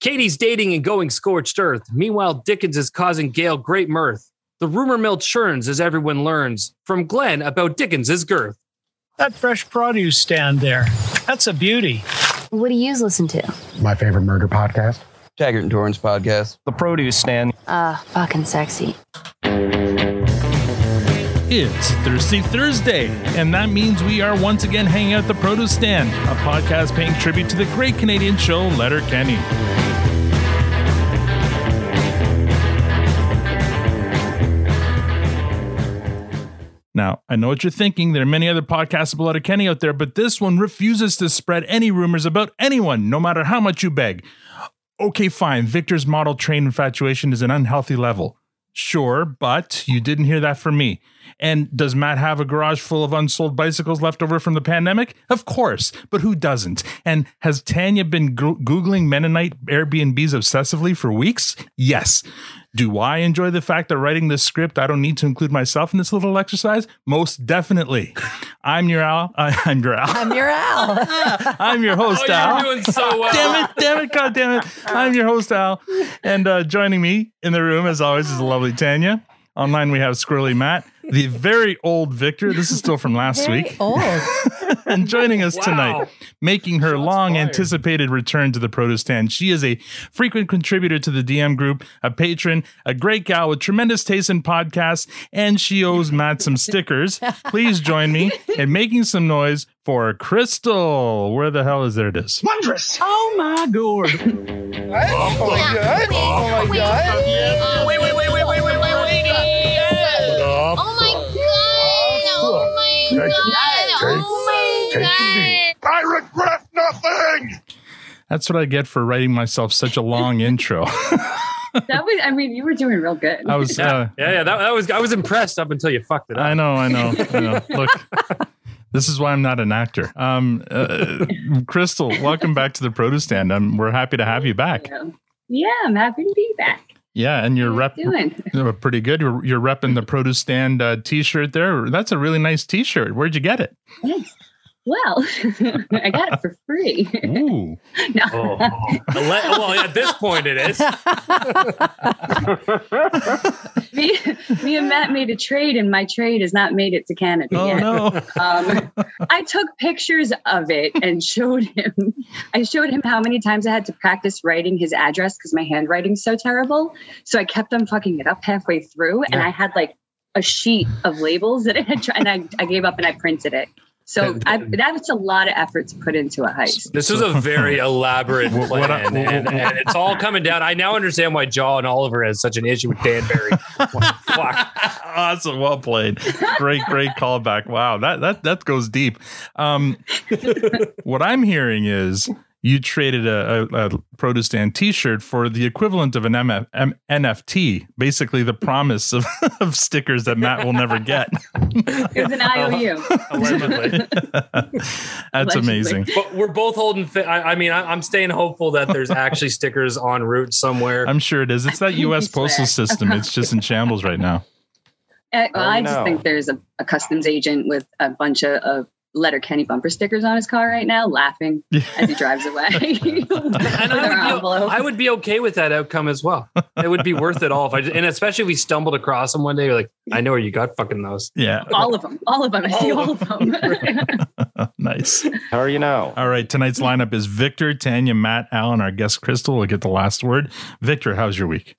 Katy's dating and going scorched earth. Meanwhile, Dickens is causing Gail great mirth. The rumor mill churns as everyone learns from Glen about Dickens's girth. That fresh produce stand there, that's a beauty. What do you listen to? My favorite murder podcast. Taggart and Torrance podcast. The produce stand. Ah, uh, fucking sexy. It's Thirsty Thursday, and that means we are once again hanging out the Produce Stand, a podcast paying tribute to the great Canadian show Letterkenny. Now, I know what you're thinking. There are many other podcasts about Letterkenny out there, but this one refuses to spread any rumors about anyone, no matter how much you beg. Okay, fine. Victor's model train infatuation is an unhealthy level. Sure, but you didn't hear that from me. And does Matt have a garage full of unsold bicycles left over from the pandemic? Of course, but who doesn't? And has Tanya been go- Googling Mennonite Airbnbs obsessively for weeks? Yes. Do I enjoy the fact that writing this script, I don't need to include myself in this little exercise? Most definitely. I'm your Al. Uh, I'm your Al. I'm your Al. I'm your host, oh, Al. You're doing so well. damn it, damn it, god damn it. I'm your host, Al. And uh, joining me in the room, as always, is the lovely Tanya. Online, we have Squirrely Matt, the very old Victor. This is still from last Very week. old. and joining us Wow. tonight, making her Shots long fired. anticipated return to the Produce Stand. She is a frequent contributor to the DM group, a patron, a great gal with tremendous taste in podcasts, and she owes Matt some stickers. Please join me in making some noise for Kristal. Where the hell is there? It is. Wondrous. Oh my oh, oh, god. Oh my god! Oh my god! Wait, wait, wait, wait, wait, wait, wait, Oh my god! Oh my god! I regret nothing. That's what I get for writing myself such a long intro. That was, I mean, you were doing real good. I was, Yeah, uh, yeah, yeah. That, that was. I was impressed up until you fucked it up. I know, I know, I know. Look, this is why I'm not an actor. Um, uh, Kristal, welcome back to the Produce Stand. Um, we're happy to have you back. Yeah, I'm happy to be back. Yeah, and you're rep pretty good. You're, you're repping the Produce Stand uh, T-shirt there. That's a really nice T-shirt. Where'd you get it? Well, I got it for free. Ooh, no. Oh, well, at this point, it is. me, me and Matt made a trade, and my trade has not made it to Canada oh yet. no. Um, I took pictures of it and showed him. I showed him how many times I had to practice writing his address because my handwriting's so terrible. So I kept on fucking it up halfway through, and Yeah. I had like a sheet of labels that I had tried, and I, I gave up and I printed it. So I, that's a lot of effort to put into a heist. This was a very elaborate plan, what I- and, and it's all coming down. I now understand why Jaw and Oliver has such an issue with Danbury. Fuck. awesome. Well played. Great, great callback. Wow, that that that goes deep. Um, what I'm hearing is you traded a, a, a Produce Stand T-shirt for the equivalent of an MF, M, NFT, basically the promise of, of stickers that Matt will never get. It was an IOU. Allegedly. That's Allegedly. amazing. But we're both holding. Fi- I, I mean, I, I'm staying hopeful that there's actually stickers en route somewhere. I'm sure it is. It's that U.S. postal system. It's just in shambles right now. Uh, well, Oh, I just no. think there's a, a customs agent with a bunch of, of Letterkenny bumper stickers on his car right now, laughing as he drives away. and I would, be. I would be okay with that outcome as well. It would be worth it all if I just, and especially if we stumbled across them one day. You're like, I know where you got fucking those. Yeah, all of them, all of them. I see All all of of them. nice. How are you now? All right, tonight's lineup is Victor, Tanya, Matt, Alan, our guest Kristal will get the last word. Victor, how's your week?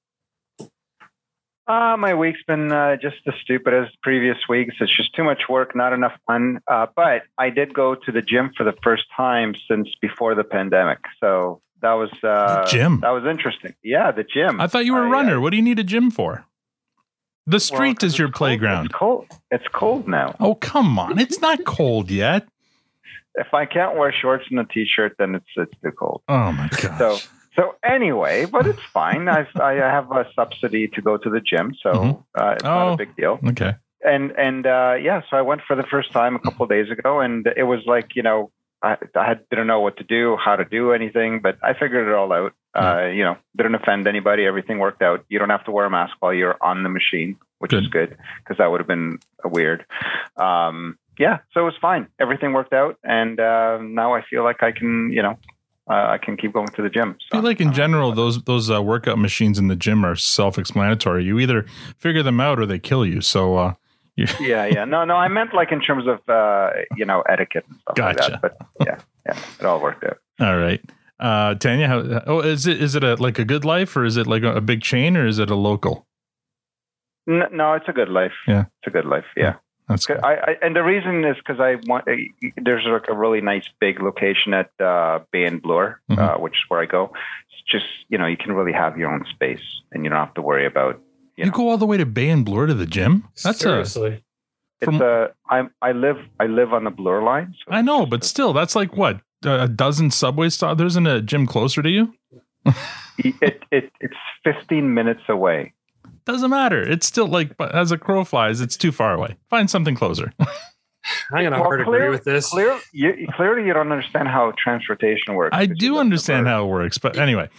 Uh, my week's been uh, just as stupid as previous weeks. It's just too much work, not enough fun. Uh, but I did go to the gym for the first time since before the pandemic, so that was uh, gym? That was interesting. Yeah, the gym. I thought you were a uh, runner. what do you need a gym for? The well, is your it's cold. playground. It's cold. It's cold now. Oh, come on. It's not cold yet. If I can't wear shorts and a t-shirt, then it's it's too cold. Oh my gosh. So so anyway, but it's fine. I've, I have a subsidy to go to the gym, so Mhm. uh, it's not Oh. a big deal. okay. and and uh, yeah, so I went for the first time a couple of days ago, and it was like you know I, I had, didn't know what to do, how to do anything, but I figured it all out. Uh, you know, didn't offend anybody. Everything worked out. You don't have to wear a mask while you're on the machine, which is good because that would have been uh, weird. Um, yeah, so it was fine. Everything worked out, and uh, now I feel like I can, you know, I can keep going to the gym. I feel like in general, those those uh, workout machines in the gym are self-explanatory. You either figure them out or they kill you. So, uh, you, yeah, yeah. No, no, I meant like in terms of uh, you know etiquette and stuff Gotcha. like that. But yeah, yeah, it all worked out. all right, uh, Tanya. How, oh, is it is it a like a GoodLife or is it like a, a big chain or is it a local? N- no, it's a GoodLife. Yeah. it's a GoodLife. Yeah. That's I, I, and the reason is because I want uh, there's like a really nice big location at uh, Bay and Bloor, uh, Mm-hmm. which is where I go. It's just you know you can really have your own space and you don't have to worry about. You, go all the way to Bay and Bloor to the gym. That's Seriously. It's a I I live I live on the Bloor line. So a. I know, but still, that's like what a dozen subway stops. There isn't a gym closer to you. it, it it's 15 minutes away. Doesn't matter. It's still like but as a crow flies, it's too far away. Find something closer. I'm gonna hard agree with this. Clear, you, clearly, you don't understand how transportation works. I do understand how it works, but anyway.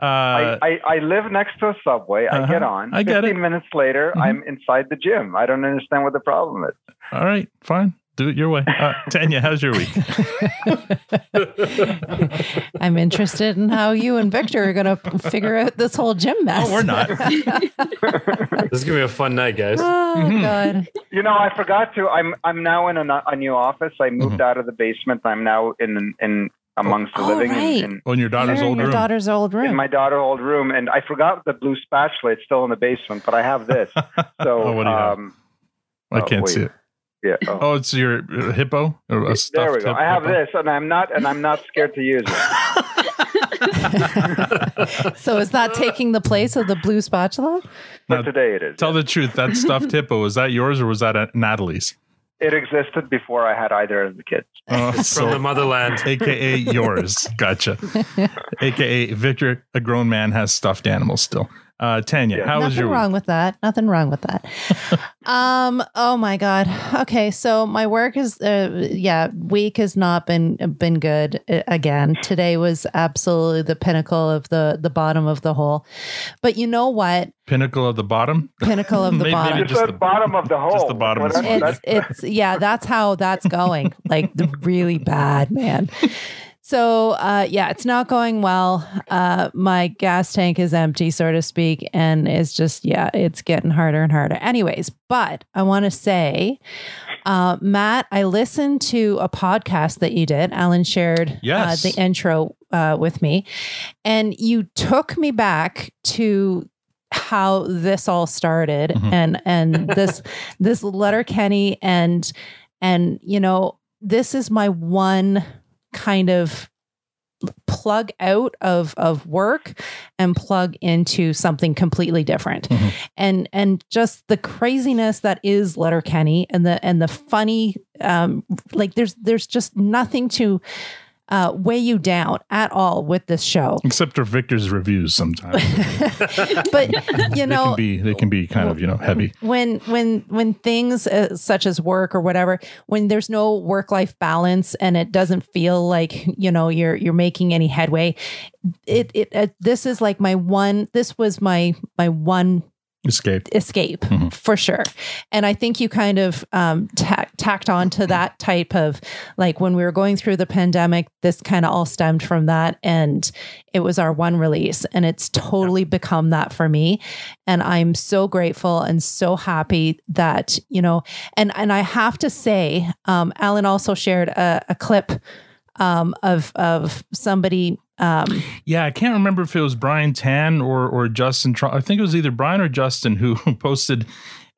Uh, I, I, I live next to a subway. I Uh-huh. get on. I get 15 it. Mm-hmm. minutes later, I'm inside the gym. I don't understand what the problem is. all right, fine. Do it your way. Uh, Tanya, how's your week? I'm interested in how you and Victor are going to figure out this whole gym mess. Oh, we're not. This is gonna be a fun night, guys. oh, Mm-hmm. God. You know, I forgot to. I'm I'm now in a, a new office. I moved Mm-hmm. out of the basement. I'm now in in amongst the Oh, living right. in, in, On your daughter's You're in old your room. daughter's old room. in my daughter's old room, and I forgot the blue spatula. It's still in the basement, but I have this. So Oh, what do you have? um, I oh, can't wait. see it. Yeah. Oh. Oh, it's your uh, hippo a there we go. hip- I have hippo? this, and I'm not and I'm not scared to use it. so is that taking the place of the blue spatula? But today it is. Tell the truth. That stuffed hippo was that yours or was that Natalie's? It existed before I had either of the kids. Oh, It's from the motherland. AKA yours. Gotcha. AKA Victor, a grown man, has stuffed animals still. Uh, Tanya, how was Nothing your wrong with that. Nothing wrong with that. um. Oh my God. Okay. So my work is, uh, yeah, week has not been been good. uh, Again, today was absolutely the pinnacle of the the bottom of the hole. But you know what? pinnacle of the bottom? Pinnacle of the Maybe- bottom. maybe Just the bottom of the hole. just the bottom What- is fine. that's- it's it's yeah that's how that's going like the really bad man so uh yeah it's not going well uh my gas tank is empty so to speak and it's just yeah it's getting harder and harder anyways but i want to say uh matt i listened to a podcast that you did alan shared Yes. uh, the intro uh with me and you took me back to how this all started Mhm. and and this this Letterkenny and and you know this is my one kind of plug out of of work and plug into something completely different Mhm. and and just the craziness that is Letterkenny and the and the funny um like there's there's just nothing to uh weigh you down at all with this show Except for Victor's reviews sometimes. but you they know can be they can be kind of, you know, heavy. when when when things uh, such as work or whatever when there's no work life balance and it doesn't feel like you know you're you're making any headway it it uh, this is like my one this was my my one Escape. escape Mhm. for sure and i think you kind of um tack tacked on to that type of like when we were going through the pandemic this kind of all stemmed from that and it was our one release and it's totally become that for me and i'm so grateful and so happy that you know and and i have to say um alan also shared a, a clip um of of somebody um Yeah, I can't remember if it was Brian Tan or or Justin. I think it was either Brian or Justin who posted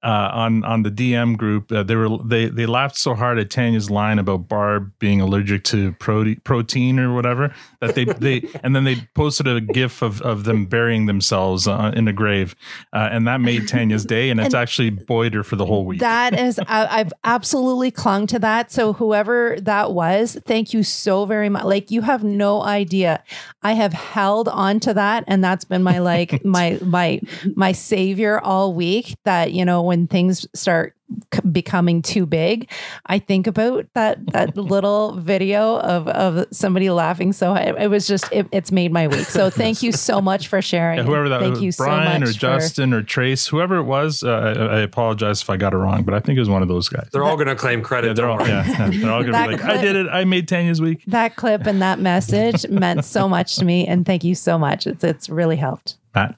uh, on on the DM group. Uh, they were they they laughed so hard at Tanya's line about Barb being allergic to prote- protein or whatever that they they and then they posted a gif of of them burying themselves uh, in a grave, uh, and that made Tanya's day, and it's actually buoyed her for the whole week. That is, I, I've absolutely clung to that. So whoever that was, thank you so very much. Like you have no idea. I have held on to that, and that's been my like my my my savior all week. That you know when things start c- becoming too big, I think about that that little video of of somebody laughing. So it, it was just it, it's made my week. So thank you so much for sharing. Yeah, whoever that thank was, you so Brian or much for- Justin or Trace, whoever it was, uh, I, I apologize if I got it wrong, but I think it was one of those guys. They're all going to claim credit. Yeah, they're all, yeah, yeah, they're all gonna be like, clip- I did it. I made Tanya's week. that clip and that message meant so much to me, and thank you so much. It's it's really helped. Matt.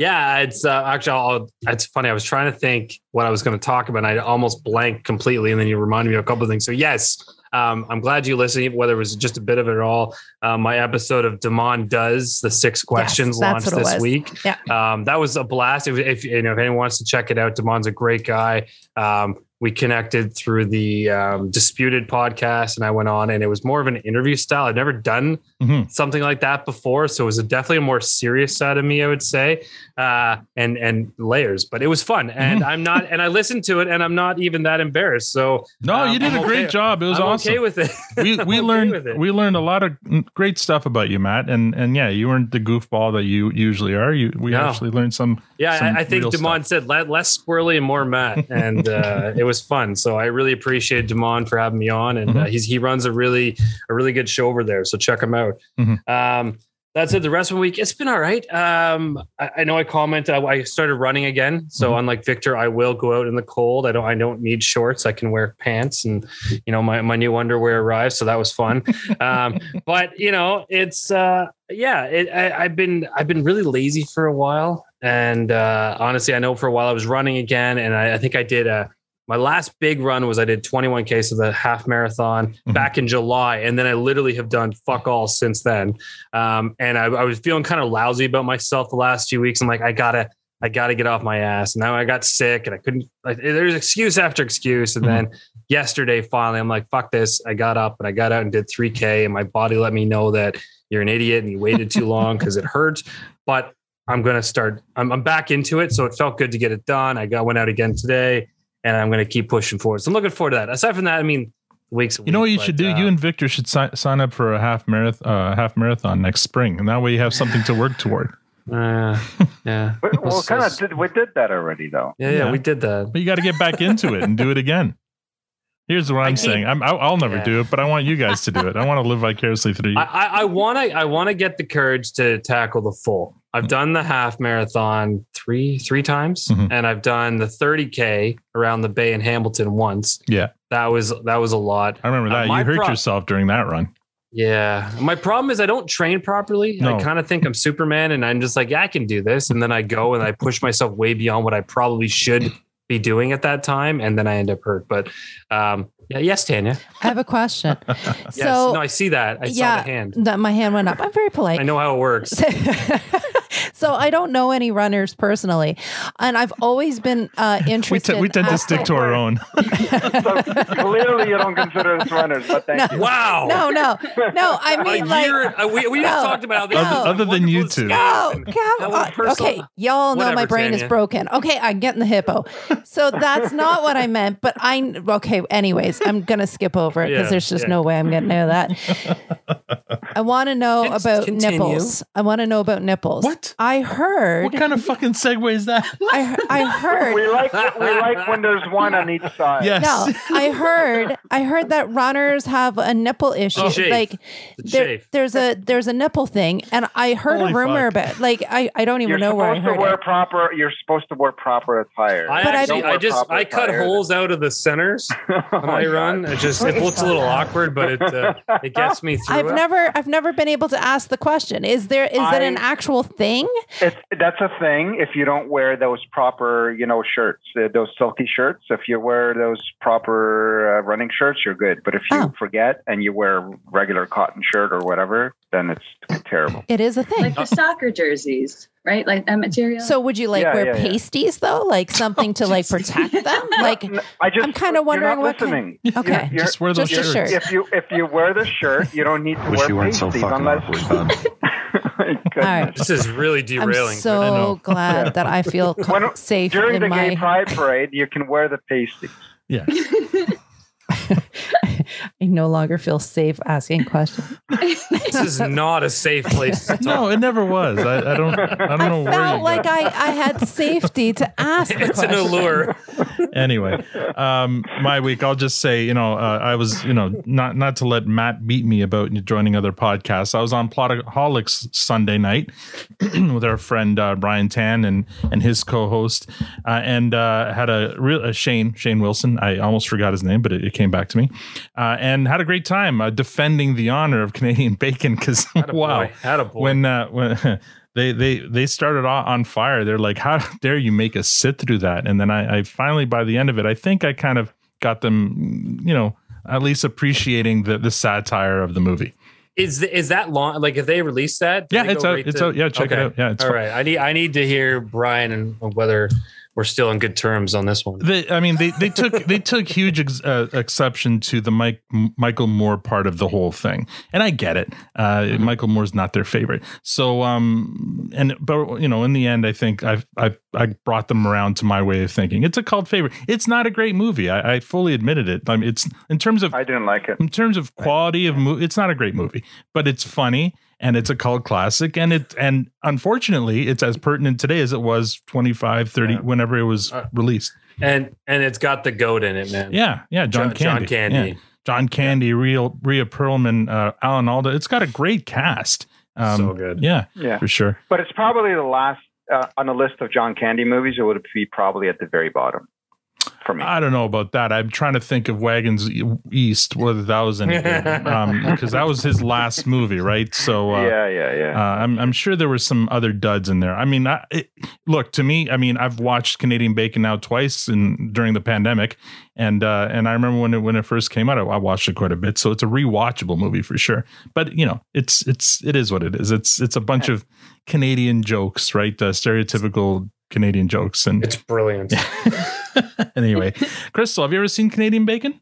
Yeah, it's uh, actually. I'll, it's funny. I was trying to think what I was going to talk about. and I almost blanked completely, and then you reminded me of a couple of things. So yes, um, I'm glad you listened, whether it was just a bit of it at all. Um, my episode of Demond does the six questions that's launched this week. Yeah. Um, that was a blast. If, if you know if anyone wants to check it out, Demond's a great guy. Um, we connected through the um, disputed podcast, and I went on, and it was more of an interview style. I've never done Mhm. something like that before, so it was a definitely a more serious side of me, I would say, uh, and and layers. But it was fun, and I'm not, and I listened to it, and I'm not even that embarrassed. So No, um, you did I'm a great okay- job. It was I'm awesome. Okay with it. we I'm we okay learned it. we learned a lot of great stuff about you, Matt, and and yeah, you weren't the goofball that you usually are. You we No. actually learned some. Yeah, some I, I think Demond said less squirrely and more Matt, and uh, it was fun. So I really appreciate Demond for having me on, and uh, Mhm. he's he runs a really a really good show over there. So check him out. Mhm. Um, that's it. The rest of the week, it's been all right. Um, I, I know I commented. I, I started running again. So Mhm. unlike Victor, I will go out in the cold. I don't. I don't need shorts. I can wear pants, and you know my my new underwear arrived. So that was fun. um, but you know, it's uh, yeah. It, I, I've been I've been really lazy for a while, and uh, honestly, I know for a while I was running again, and I, I think I did a. My last big run was I did 21k so the half marathon Mhm. back in July, and then I literally have done fuck all since then. Um, and I, I was feeling kind of lousy about myself the last few weeks. I'm like, I gotta, I gotta get off my ass. And now I got sick, and I couldn't. Like, there's excuse after excuse, and Mhm. then yesterday finally, I'm like, fuck this. I got up and I got out and did 3k, and my body let me know that you're an idiot and you waited too long because it hurt. But I'm gonna start. I'm, I'm back into it, so it felt good to get it done. I got went out again today, and I'm gonna keep pushing forward. So I'm looking forward to that. Aside from that, I mean, weeks. a You know what you but, should do? uh, you and Victor should si- sign up for a half marathon, uh, half marathon next spring, and that way you have something to work toward. Uh, yeah. We, well, kind of did we did that already though. Yeah, yeah, Yeah. we did that. But you got to get back into it and do it again. Here's what I'm keep- saying. I'm, I'll, I'll never Yeah. do it, but I want you guys to do it. I want to live vicariously through you. I, I, I want to. I want to get the courage to tackle the full. I've done the half marathon three three times, Mhm. and I've done the 30k around the bay in Hamilton once. yeah, That was that was a lot. I remember Uh, that. my you hurt pro- yourself during that run. Yeah. My problem is I don't train properly. No. I kind of think I'm Superman, and I'm just like, yeah, I can do this, and then I go and I push myself way beyond what I probably should be doing at that time, and then I end up hurt. But um, yeah, yes, Tanya. I have a question. Yes. so no, I see that. I yeah, saw the hand. that my hand went up. I'm very polite. I know how it works. so I don't know any runners personally, and I've always been uh, We, interested. t- we tend to stick to our own. So clearly, you don't consider us runners, but thank you. Wow. no, no, no. I A mean, like, year, uh, we, we just talked about how this No. Other- other than you two. No, come on. personal- Okay, y'all know my Whatever, brain is broken. Okay, I'm getting the hippo. So that's not what I meant. But I okay. Anyways, I'm gonna skip over it because Yeah, there's just yeah. no way I'm gonna know that. I want to know about continue. nipples. I want to know about nipples. What? I heard. What kind of fucking segue is that? I I heard. We like we like when there's one on each side. Yes. No, I heard. I heard that runners have a nipple issue. Oh. Like there, there's a there's a nipple thing, and I heard Holy a rumor fuck. about. Like I I don't even You're know where I supposed to wear it. proper. You're supposed to wear proper attire. I But I actually, don't I just, I cut holes out of the centers Oh when I run. It just, it looks a little awkward, but it, uh, it gets me through. I've it. never I've never been able to ask the question. Is there is that an actual thing? It's, that's a thing if you don't wear those proper, you know, shirts, uh, those silky shirts. If you wear those proper uh, running shirts, you're good. But if you Oh. forget and you wear a regular cotton shirt or whatever, then it's terrible. It is a thing. Like the soccer jerseys, right? Like that material. So would you like Yeah, wear yeah, yeah. pasties though, like something to like protect them? Like I just, I'm kinda you're wondering not what kind- Okay. You're- you're- Just wear those Just shirts. shirt. If you if you wear the shirt, you don't need to Wish wear you weren't so pasties fucking unless. awkward, all right. This is really derailing. I'm derailing. I so know. glad that I feel co- When- safe During in the my gay pride parade, you can wear the pasties. Yeah. I no longer feel safe asking questions. this is not a safe place. To talk. No, it never was. I, I don't. I don't know where Felt you like got- I, I had safety to ask the It's an allure. anyway, um, my week. I'll just say, you know, uh, I was, you know, not not to let Matt beat me about joining other podcasts. I was on Plotaholics Sunday night with our friend uh, Brian Tan and and his co-host, uh, and uh, had a real uh, Shane Shane Wilson. I almost forgot his name, but it, it came back to me, uh, and had a great time uh, defending the honor of Canadian bacon. Because wow, Attaboy. Attaboy. when uh, when they they they started on fire they're like how dare you make us sit through that and then I, I finally by the end of it i think i kind of got them you know at least appreciating the the satire of the movie Is is that long? Like if they release that? Yeah, it's out- right it's to- out. Yeah, check it out. Yeah, it's all right. I need I need to hear Brian and whether we're still on good terms on this one. they, I mean, they, they took they took huge ex, uh, exception to the Mike Michael Moore part of the whole thing, and I get it. Uh, Michael Moore's not their favorite, so um, and but you know, in the end, I think I've I I brought them around to my way of thinking. It's a cult favorite. It's not a great movie. I, I fully admitted it. I mean, it's in terms of I didn't like it. in terms of quality of movie, it's not a great movie, but it's funny and it's a cult classic. And it and unfortunately, it's as pertinent today as it was 25, 30, Yeah. whenever it was Uh, released. And and it's got the goat in it, man. Yeah, yeah, John, Jo- John Candy, Candy. Yeah. John Candy, real Rhea Perlman, uh, Alan Alda. It's got a great cast. Um, So good. Yeah, Yeah. for sure. But it's probably the last uh, on the list of John Candy movies. It would be probably at the very bottom for me. I don't know about that. I'm trying to think of Wagons East, whether that was any good. Um, because that was his last movie, right? So, uh, yeah, yeah, yeah. Uh, I'm, I'm sure there were some other duds in there. I mean, I, it, look to me. I mean, I've watched Canadian Bacon now twice in during the pandemic, and uh, and I remember when it when it first came out, I, I watched it quite a bit. So it's a rewatchable movie for sure. But you know, it's it's it is what it is. It's it's a bunch of Canadian jokes, right? Uh, stereotypical Canadian jokes, and It's brilliant. anyway, Kristal, have you ever seen Canadian Bacon?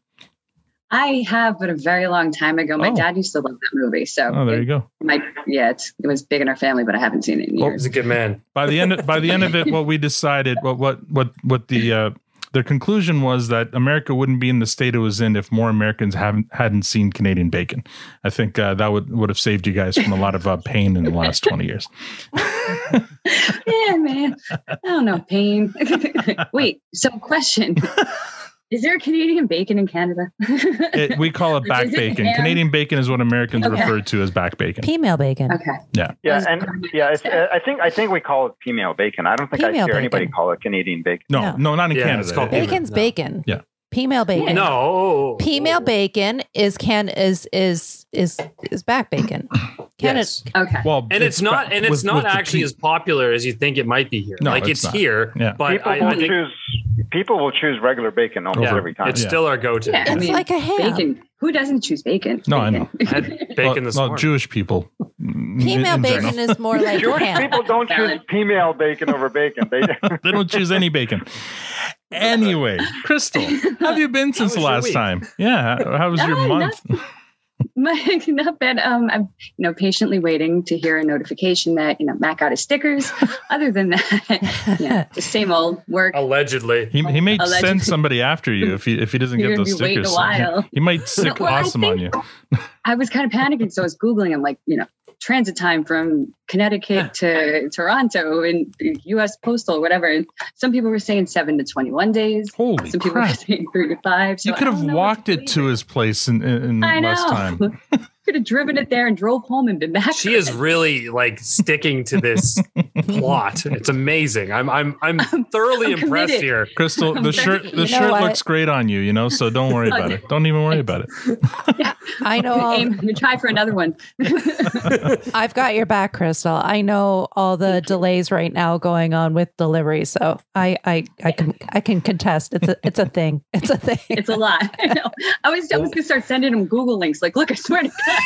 I have, but a very long time ago. My Oh. dad used to love that movie, so Oh, there it you go. My yeah, it's, it was big in our family, but I haven't seen it in Well, years. He's a good man. by the end of, by the end of it what we decided what what what what the uh their conclusion was that America wouldn't be in the state it was in if more Americans haven't hadn't seen Canadian bacon. I think uh, that would would have saved you guys from a lot of uh, pain in the last twenty years. yeah, man. I don't know, pain. Wait, so question. Is there Canadian bacon in Canada? It, we call it back Is it bacon. ham? Canadian bacon is what Americans Okay. refer to as back bacon. Female bacon. okay. Yeah. yeah, and yeah, it's, uh, I think I think we call it female bacon. I don't think I Female hear anybody call it Canadian bacon. No, No. no, not in Yeah, Canada. it's called Bacon's No. bacon. Yeah. Female bacon. No. Female bacon is can is is is is back bacon. Canada. Yes. Okay. Well, And it's, not, and it's with- not with actually as popular as you think it might be here. No, like it's it's, here, Yeah. but people I, will I think choose people will choose regular bacon almost yeah, every time. it's Yeah. still our go-to. Yeah, I It's mean, like a ham. bacon. Who doesn't choose bacon? No, I know. I had bacon this well, morning. Jewish people. in- Female in general. bacon is more like Jewish ham. people don't choose female bacon over bacon. They they don't choose any bacon. Anyway, Kristal, how have you been since the last time? Yeah, how, how was uh, your Oh, month? My, not bad. Um, I'm you know patiently waiting to hear a notification that you know Mac got his stickers. Other than that, yeah, the same old work. Allegedly. He, he may Allegedly. send somebody after you if he if he doesn't You're get gonna those be waiting a stickers. while. He might sick Well, I awesome on you. I was kind of panicking, so I was googling. I'm like, you know, transit time from Connecticut to Toronto and U.S. Postal, whatever. And some people were saying seven to 21 days. Holy Some people were saying three to five. So You could have don't know what walked it to his place in, in, in less time. could have driven it there and drove home and been back. She is really like sticking to this plot. It's amazing. I'm I'm I'm thoroughly I'm impressed committed. here. Kristal, the I'm shirt the You know shirt what? looks great on you, you know, so don't worry about it. Don't even worry about it. yeah, I know. All, Aim, try for another one. I've got your back, Kristal. I know all the delays right now going on with delivery, so I I I can I can contest. It's a it's a thing. It's a thing. It's a lot. I know. I was, I was gonna start sending them Google links. Like, look, I swear to God,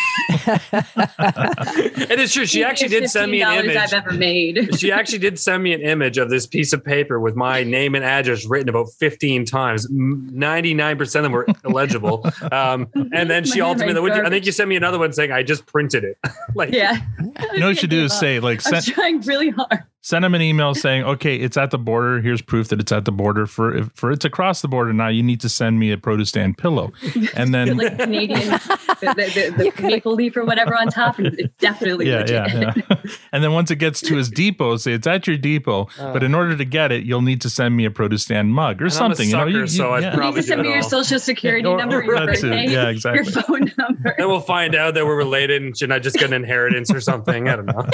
And it's true. She actually did send me an image. I've ever made. She actually did send me an image of this piece of paper with my name and address written about 15 times. 99% of them were illegible. Um, and then she My ultimately, handwriting's I think you sent me another one saying I just printed it. like, Yeah. You know what you should do is say like I was send trying really hard. Send them an email saying, "Okay, it's at the border. Here's proof that it's at the border. For if, for it to cross the border now, you need to send me a produce stand pillow." And then like Canadian, the, the, the maple leaf or whatever on top, and it's definitely yeah, legit. yeah, yeah. and then once it gets to his depot, say it's at your depot. Oh. but in order to get it, you'll need to send me a produce stand mug or And I'm a something. you know, sucker, you, so I'd yeah. You need to send me your social security Or- number, or your that too. birthday, Yeah, exactly. your phone number. Then we'll find out that we're related and should I just get an inheritance or something? I don't know.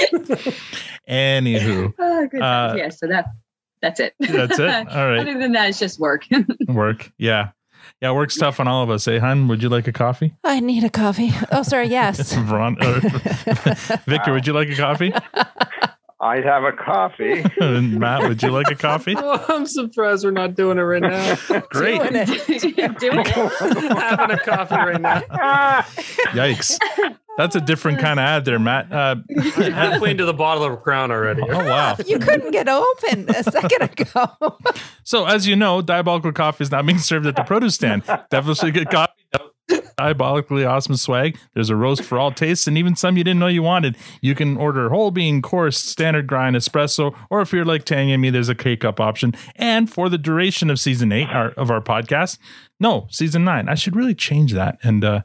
Anywho, Oh, good Uh, yeah, so that that's it. That's it? All right. Other than that, it's just work. work. Yeah, yeah, work's tough on all of us. Hey, hun, would you like a coffee? I need a coffee. Oh, sorry. Yes. Veron- uh, Victor, would you like a coffee? I'd have a coffee. Matt, would you like a coffee? Oh, I'm surprised we're not doing it right now. Great. Doing it. Having a coffee right now. Yikes. That's a different kind of ad there, Matt. Uh, Halfway into the bottle of Crown already. oh, wow. You couldn't get open a second ago. So, as you know, Diabolical Coffee is not being served at the produce stand. Definitely good coffee. Diabolically awesome swag. There's a roast for all tastes and even some you didn't know you wanted. You can order whole bean, coarse, standard grind, espresso, or if you're like Tanya and me, there's a K cup option. And for the duration of season eight our, of our podcast, no, season nine. I should really change that and, uh,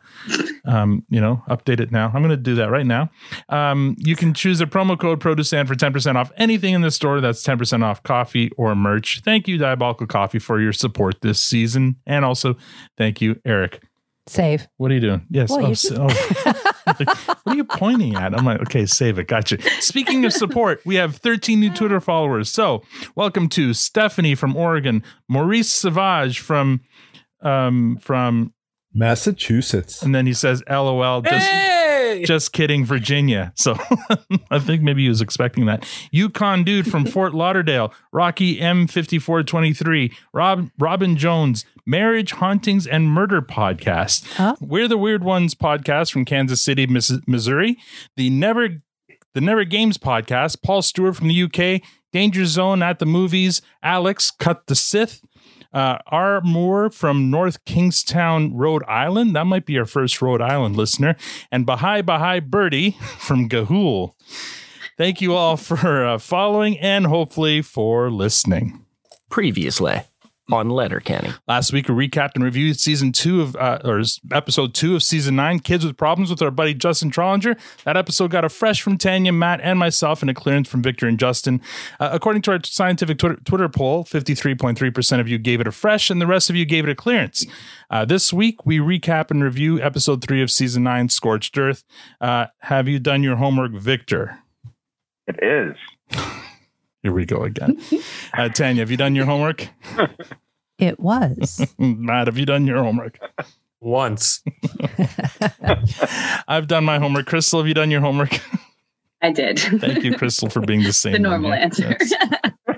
um, you know, update it now. I'm going to do that right now. Um, you can choose a promo code ProduceStand for 10% off anything in the store. That's 10% off coffee or merch. Thank you, Diabolical Coffee, for your support this season. And also, thank you, Eric. Save. What are you doing? Yes. Well, oh, you- s- oh. what are you pointing at? I'm like, okay, save it. Gotcha. Speaking of support, we have 13 new Twitter followers. So, welcome to Stephanie from Oregon, Maurice Savage from um from Massachusetts. and then he says LOL just Hey! just kidding, Virginia. So I think maybe he was expecting that. Yukon dude from Fort Lauderdale, Rocky M5423, Rob Robin Jones, Marriage, Hauntings, and Murder Podcast. Huh? We're the Weird Ones podcast from Kansas City, Missouri. The Never the Never Games podcast, Paul Stewart from the UK, Danger Zone at the movies, Alex Cut the Sith. Uh, R. Moore from North Kingstown, Rhode Island. That might be our first Rhode Island listener. And Bahai Bahai Birdie from Gahool. Thank you all for uh, following and hopefully for listening. Previously on Letterkenny. Last week, we recapped and reviewed season two of, uh, or episode two of season nine, Kids with Problems, with our buddy Justin Trollinger. That episode got a fresh from Tanya, Matt, and myself, and a clearance from Victor and Justin. Uh, according to our scientific Twitter, Twitter poll, 53.3% of you gave it a fresh, and the rest of you gave it a clearance. Uh, this week, we recap and review episode three of season nine, Scorched Earth. Uh, have you done your homework, Victor? It is. Here we go again. Uh, Tanya, have you done your homework? It was. Matt, have you done your homework? Once. I've done my homework. Kristal, have you done your homework? I did. Thank you, Kristal, for being the same. the normal answer. Yes.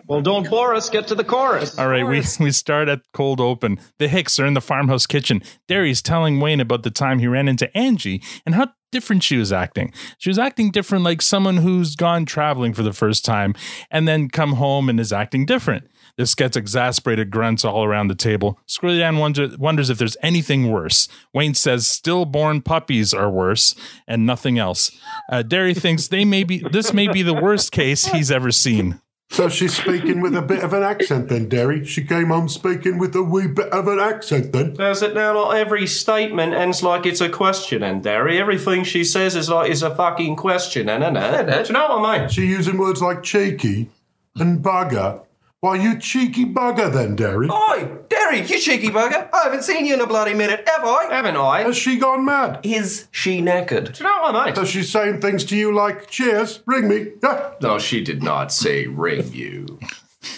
Well, don't bore us. Get to the chorus. All right, we, we start at cold open. The Hicks are in the farmhouse kitchen. Derry's telling Wayne about the time he ran into Angie and how different she was acting. She was acting different like someone who's gone traveling for the first time and then come home and is acting different. This gets exasperated grunts all around the table. Squirrely Dan wonder, wonders if there's anything worse. Wayne says stillborn puppies are worse and nothing else. Uh, Derry thinks they may be this may be the worst case he's ever seen. So she's speaking with a bit of an accent then, Derry. She came home speaking with a wee bit of an accent then. Does it now? Not every statement ends like it's a question, and Derry. Everything she says is like is a fucking question, and and. Do you know what I mean? She using words like cheeky and bugger. Why, you cheeky bugger then, Derry. Oi, Derry, you cheeky bugger! I haven't seen you in a bloody minute, have I? Haven't I? Has she gone mad? Is she naked? Do you know what I mean? Does she saying things to you like, cheers, ring me? Yeah. No, she did not say ring you.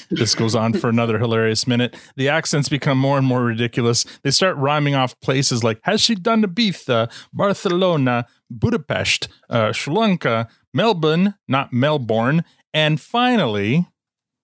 This goes on for another hilarious minute. The accents become more and more ridiculous. They start rhyming off places like Has she done Ibiza, Barcelona, Budapest, uh, Sri Lanka, Melbourne, not Melbourne, and finally,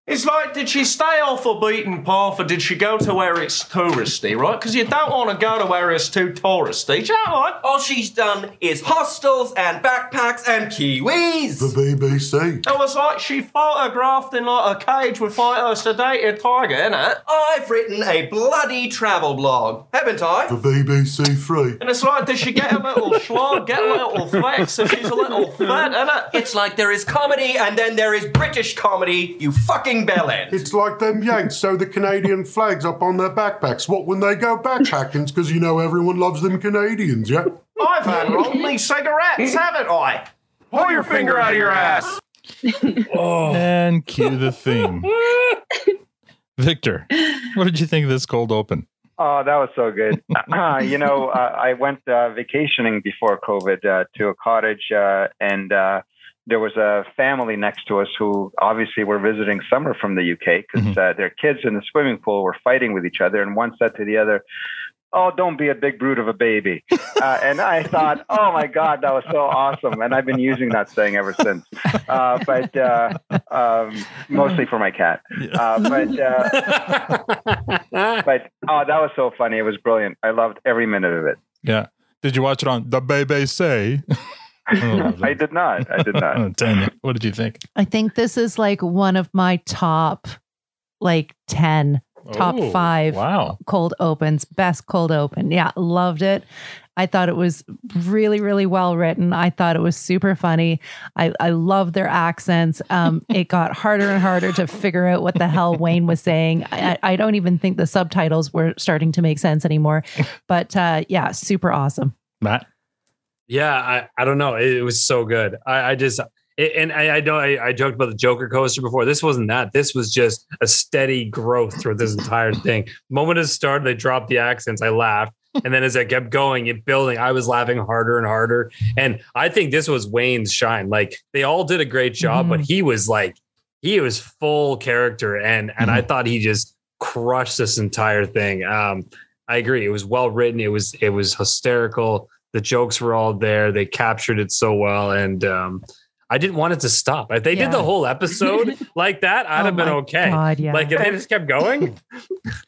It's like, did she stay off a beaten path or did she go to where it's touristy, right? Because you don't want to go to where it's too touristy. Do you know what? All she's done is hostels and backpacks and kiwis. The BBC. It was like she photographed in like a cage with like a sedated tiger, innit? I've written a bloody travel blog, haven't I? The BBC Three. And it's like, did she get a little schlog, get a little flex if she's a little fat, innit? It's like there is comedy and then there is British comedy, you fucking bellend. It's like them Yanks sew the Canadian flags up on their backpacks. What when they go backpacking? Because you know everyone loves them Canadians, yeah? I've had lonely cigarettes, haven't I? Pull your finger out of your ass. And cue the theme. Victor, what did you think of this cold open? Oh, that was so good. you know, uh, I went uh, vacationing before COVID uh, to a cottage, uh, and uh, there was a family next to us who obviously were visiting summer from the UK because uh, their kids in the swimming pool were fighting with each other, and one said to the other, "Oh, don't be a big brute of a baby." Uh, and I thought, "Oh my God, that was so awesome!" And I've been using that saying ever since. Uh, but uh, um, mostly for my cat. Uh, but uh, but oh, that was so funny. It was brilliant. I loved every minute of it. Yeah. Did you watch it on the BBC? I did not. I did not. Oh, Tanya, what did you think? I think this is like one of my top like 10, top Oh, five wow. cold opens, best cold open. Yeah, loved it. I thought it was really, really well written. I thought it was super funny. I, I love their accents. Um, it got harder and harder to figure out what the hell Wayne was saying. I, I don't even think the subtitles were starting to make sense anymore. But uh, yeah, super awesome. Matt? Yeah, I, I don't know. It, was so good. I, I just it, and I, I know I, I joked about the Joker coaster before. This wasn't that. This was just a steady growth through this entire thing. Moment it started, they dropped the accents. I laughed. And then as I kept going, it building, I was laughing harder and harder. And I think this was Wayne's shine. Like they all did a great job, but he was like, he was full character. And and I thought he just crushed this entire thing. Um, I agree. It was well written. It was it was hysterical. The jokes were all there. They captured it so well, and um, I didn't want it to stop. If they did the whole episode like that, I'd Oh have been okay. God, yeah. Like if they just kept going.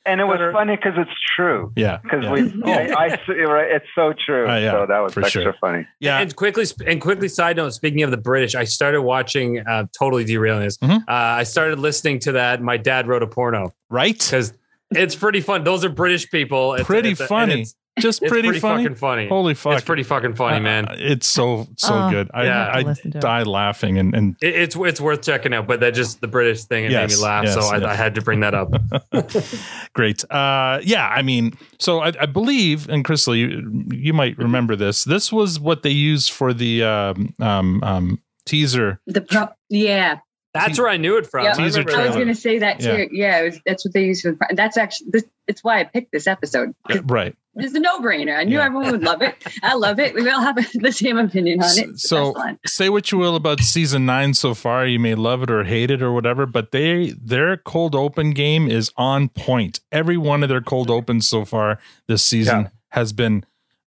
And it was funny because it's true. Yeah. Because yeah. we, I, I, right, it's so true. Uh, yeah, so that was extra sure. funny. Yeah. And quickly, and quickly, side note. Speaking of the British, I started watching. Uh, totally derailing this. Mm-hmm. Uh, I started listening to that. My dad wrote a porno. Right. Because it's pretty fun. Those are British people. It's, Pretty it's- and funny. it's- Just it's pretty, funny. fucking funny. Holy fuck. It's pretty fucking funny, Uh, man. It's so so Oh, good. I, yeah. I Listen to it. laughing and, and It, it's it's worth checking out, but that just the British thing it made me laugh, yes, so I. I had to bring that up. great. Uh, yeah, I mean, so I, I believe, and Kristal, you you might remember this. This was what they used for the um, um, um, teaser. The pro- yeah. That's where I knew it from. Yeah, I Teaser I was going to say that too. Yeah, it was, that's what they use for. That's actually this. It's why I picked this episode. Right. It's a no-brainer. I knew everyone would love it. I love it. We all have the same opinion on it. It's So say what you will about season nine so far, you may love it or hate it or whatever, but they their cold open game is on point. Every one of their cold opens so far this season has been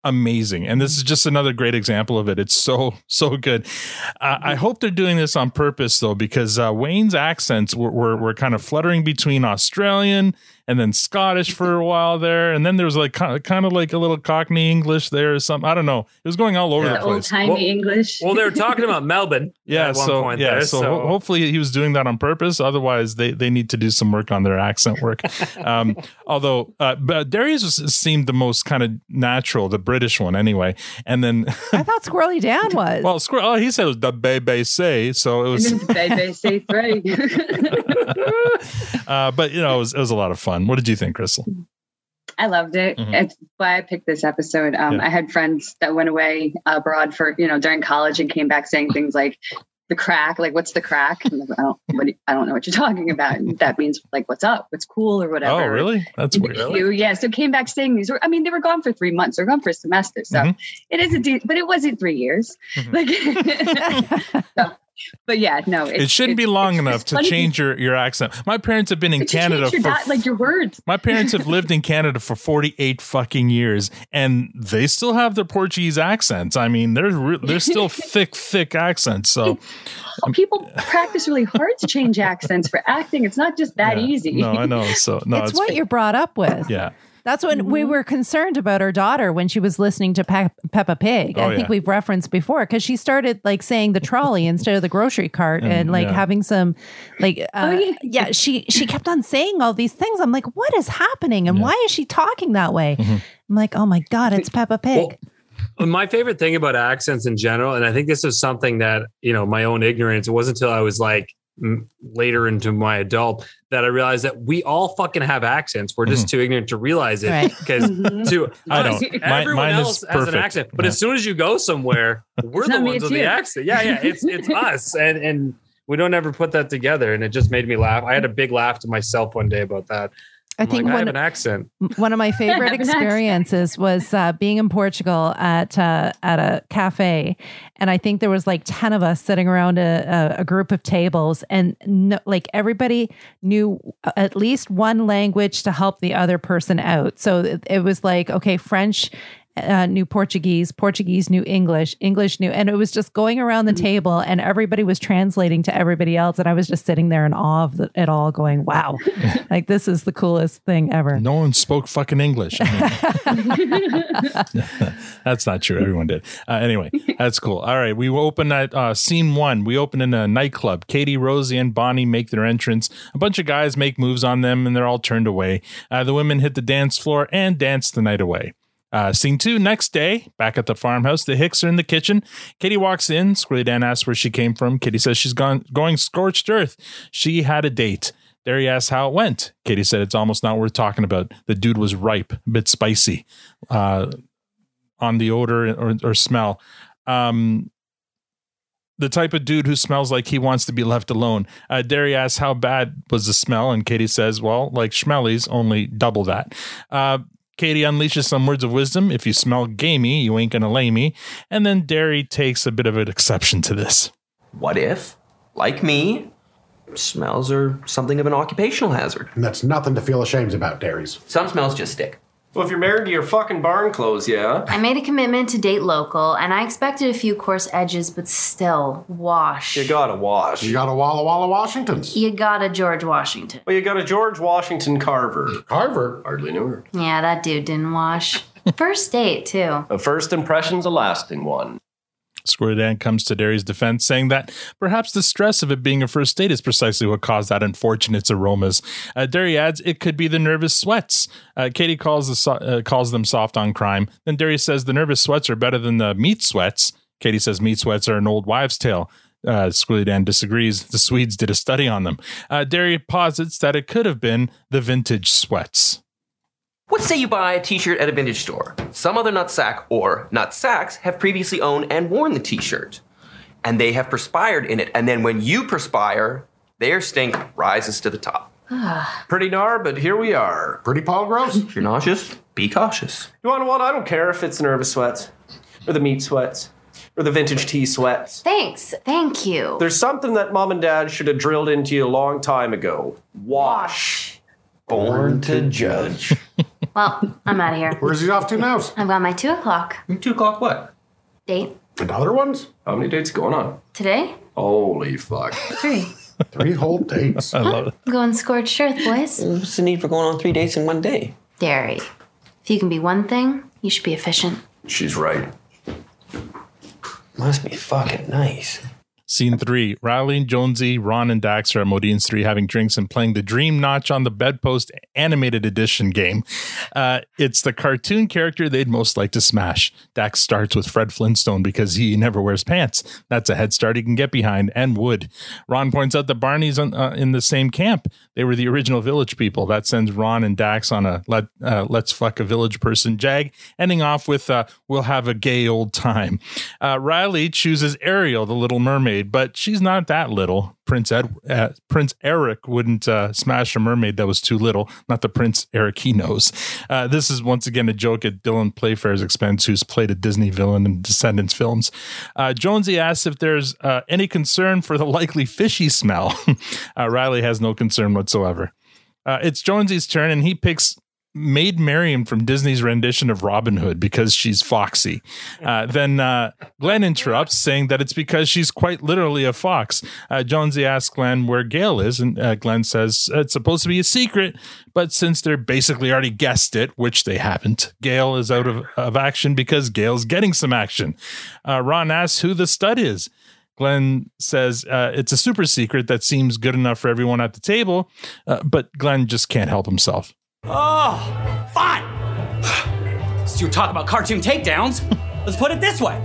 amazing, and this is just another great example of it. It's so so good. Uh, I hope they're doing this on purpose though, because uh, Wayne's accents were, were were kind of fluttering between Australian and then Scottish for a while there, and then there was like kind of, kind of like a little Cockney English there or something. I don't know. It was going all over the The place. old-timey English. Well, they were talking about Melbourne. Yeah, at one so point yeah, there, so, ho- hopefully he was doing that on purpose. Otherwise, they they need to do some work on their accent work. um, although, uh, but Darius was, seemed the most kind of natural, the British one anyway. And then, I thought Squirrely Dan was. well, Squirrel, oh, he said it was the BBC, so it was. Baby, say three. uh, but you know, it was, it was a lot of fun. What did you think, Kristal? I loved it. Mhm. It's why I picked this episode. Um, Yeah. I had friends that went away abroad for you know during college and came back saying things like the crack, like what's the crack? And I, don't, what I don't know what you're talking about. And that means like what's up, what's cool, or whatever. Oh, really? That's weird. You, yeah, so came back saying these. Were, I mean, they were gone for three months. They're gone for a semester, so Mhm. it is a de- but it wasn't three years. Like, so But yeah, no, It shouldn't be long enough to change your, your accent. My parents have been in Canada for your like your words. My parents have lived in Canada for 48 fucking years and they still have their Portuguese accents. I mean, they're re- they're still thick thick accents. So People practice really hard to change accents for acting. It's not just that yeah. easy. No, I know. So no, it's, it's, what you're brought up with. yeah. That's when we Mm-hmm. were concerned about our daughter when she was listening to Pe- Peppa Pig. Oh, I think yeah. we've referenced before because she started like saying the trolley instead of the grocery cart Mm, and like yeah. having some like uh, Oh, yeah. yeah she she kept on saying all these things. I'm like, what is happening and why is she talking that way? Mm-hmm. I'm like, oh my god, it's Peppa Pig. Well, my favorite thing about accents in general, and I think this is something that you know my own ignorance. It wasn't until I was like m- later into my adult that I realized that we all fucking have accents. We're just too ignorant to realize it Right. because to Mm-hmm. I don't. Mine- everyone mine is else has an accent. But Yeah. as soon as you go somewhere, we're the ones it's with the accent. Yeah, yeah, it's it's us, and and we don't ever put that together, and it just made me laugh. I had a big laugh to myself one day about that. I I'm think like, I have an accent. one of my favorite have an accent. experiences was uh, being in Portugal at uh, at a cafe, and I think there was like ten of us sitting around a, a, a group of tables, and no, like everybody knew at least one language to help the other person out. So it, it was like okay, French. Uh, knew Portuguese, Portuguese knew English, English knew, and it was just going around the table, and everybody was translating to everybody else, and I was just sitting there in awe of the, it all, going, "Wow, like this is the coolest thing ever." No one spoke fucking English. I mean, that's not true. Everyone did. Uh, anyway, that's cool. All right, we open at uh, scene one. We open in a nightclub. Katy, Rosie, and Bonnie make their entrance. A bunch of guys make moves on them, and they're all turned away. Uh, the women hit the dance floor and dance the night away. Uh, scene two, next day, back at the farmhouse, the Hicks are in the kitchen. Katy walks in. Squirrely Dan asks where she came from. Katy says she's gone going scorched earth. She had a date. Derry asks how it went. Katy said it's almost not worth talking about. The dude was ripe, a bit spicy uh, on the odor or, or smell. Um, the type of dude who smells like he wants to be left alone. Uh, Derry asks how bad was the smell, and Katy says, "Well, like Schmelly's, only double that." Uh, Katy unleashes some words of wisdom. If you smell gamey, you ain't gonna lay me. And then Derry takes a bit of an exception to this. What if, like me, smells are something of an occupational hazard? And that's nothing to feel ashamed about, Dairies. Some smells just stick. Well, if you're married to your fucking barn clothes, yeah. I made a commitment to date local, and I expected a few coarse edges, but still, wash. You gotta wash. You got a Walla Walla Washingtons. You got a George Washington. Well, you got a George Washington Carver. Carver. Hardly knew her. Yeah, that dude didn't wash. First date, too. A first impression's a lasting one. Squirrely Dan comes to Derry's defense, saying that perhaps the stress of it being a first date is precisely what caused that unfortunate aromas. Uh, Derry adds it could be the nervous sweats. Uh, Katy calls the so- uh, calls them soft on crime. Then Derry says the nervous sweats are better than the meat sweats. Katy says meat sweats are an old wives' tale. Uh, Squirrely Dan disagrees. The Swedes did a study on them. Uh, Derry posits that it could have been the vintage sweats. What say you buy a t-shirt at a vintage store? Some other nutsack or nutsacks have previously owned and worn the t-shirt. And they have perspired in it. And then when you perspire, their stink rises to the top. Ah. Pretty gnar, but here we are. Pretty Paul Gross. If you're nauseous, be cautious. You want to what? I don't care if it's nervous sweats, or the meat sweats, or the vintage tea sweats. Thanks. Thank you. There's something that mom and dad should have drilled into you a long time ago. Wash. Born to judge. Well, I'm out of here. Where's he off to now? I've got my two o'clock Two o'clock what? date And other ones? How many dates going on? today. Holy fuck. Three. Three whole dates. I love it. I'm going scorched earth, boys. What's the need for going on three dates in one day? Dairy. If you can be one thing, you should be efficient. She's right. Must be fucking nice. Scene three Reilly, Jonesy, Ron, and Dax are at Modine's three having drinks and playing the Dream Notch on the Bedpost animated edition game. Uh, it's the cartoon character they'd most like to smash. Dax starts with Fred Flintstone because he never wears pants. That's a head start he can get behind and would. Ron points out that Barney's on, uh, in the same camp. They were the original village people. That sends Ron and Dax on a let, uh, let's fuck a village person jag, ending off with uh, we'll have a gay old time. Uh, Reilly chooses Ariel, the little mermaid, but she's not that little. Prince Ed, uh, Prince Eric wouldn't uh, smash a mermaid that was too little. Not the Prince Eric he knows. Uh, this is once again a joke at Dylan Playfair's expense, who's played a Disney villain in Descendants films. Uh, Jonesy asks if there's uh, any concern for the likely fishy smell. uh, Reilly has no concern whatsoever. It's Jonesy's turn, and he picks Maid Marian from Disney's rendition of Robin Hood because she's foxy. Uh, then uh, Glen interrupts, saying that it's because she's quite literally a fox. Uh, Jonesy asks Glen where Gail is, and uh, Glen says it's supposed to be a secret, but since they're basically already guessed it, which they haven't, Gail is out of, of action because Gail's getting some action. Uh, Ron asks who the stud is. Glen says uh, it's a super secret that seems good enough for everyone at the table, uh, but Glen just can't help himself. Oh, fine. so you talk about cartoon takedowns. Let's put it this way.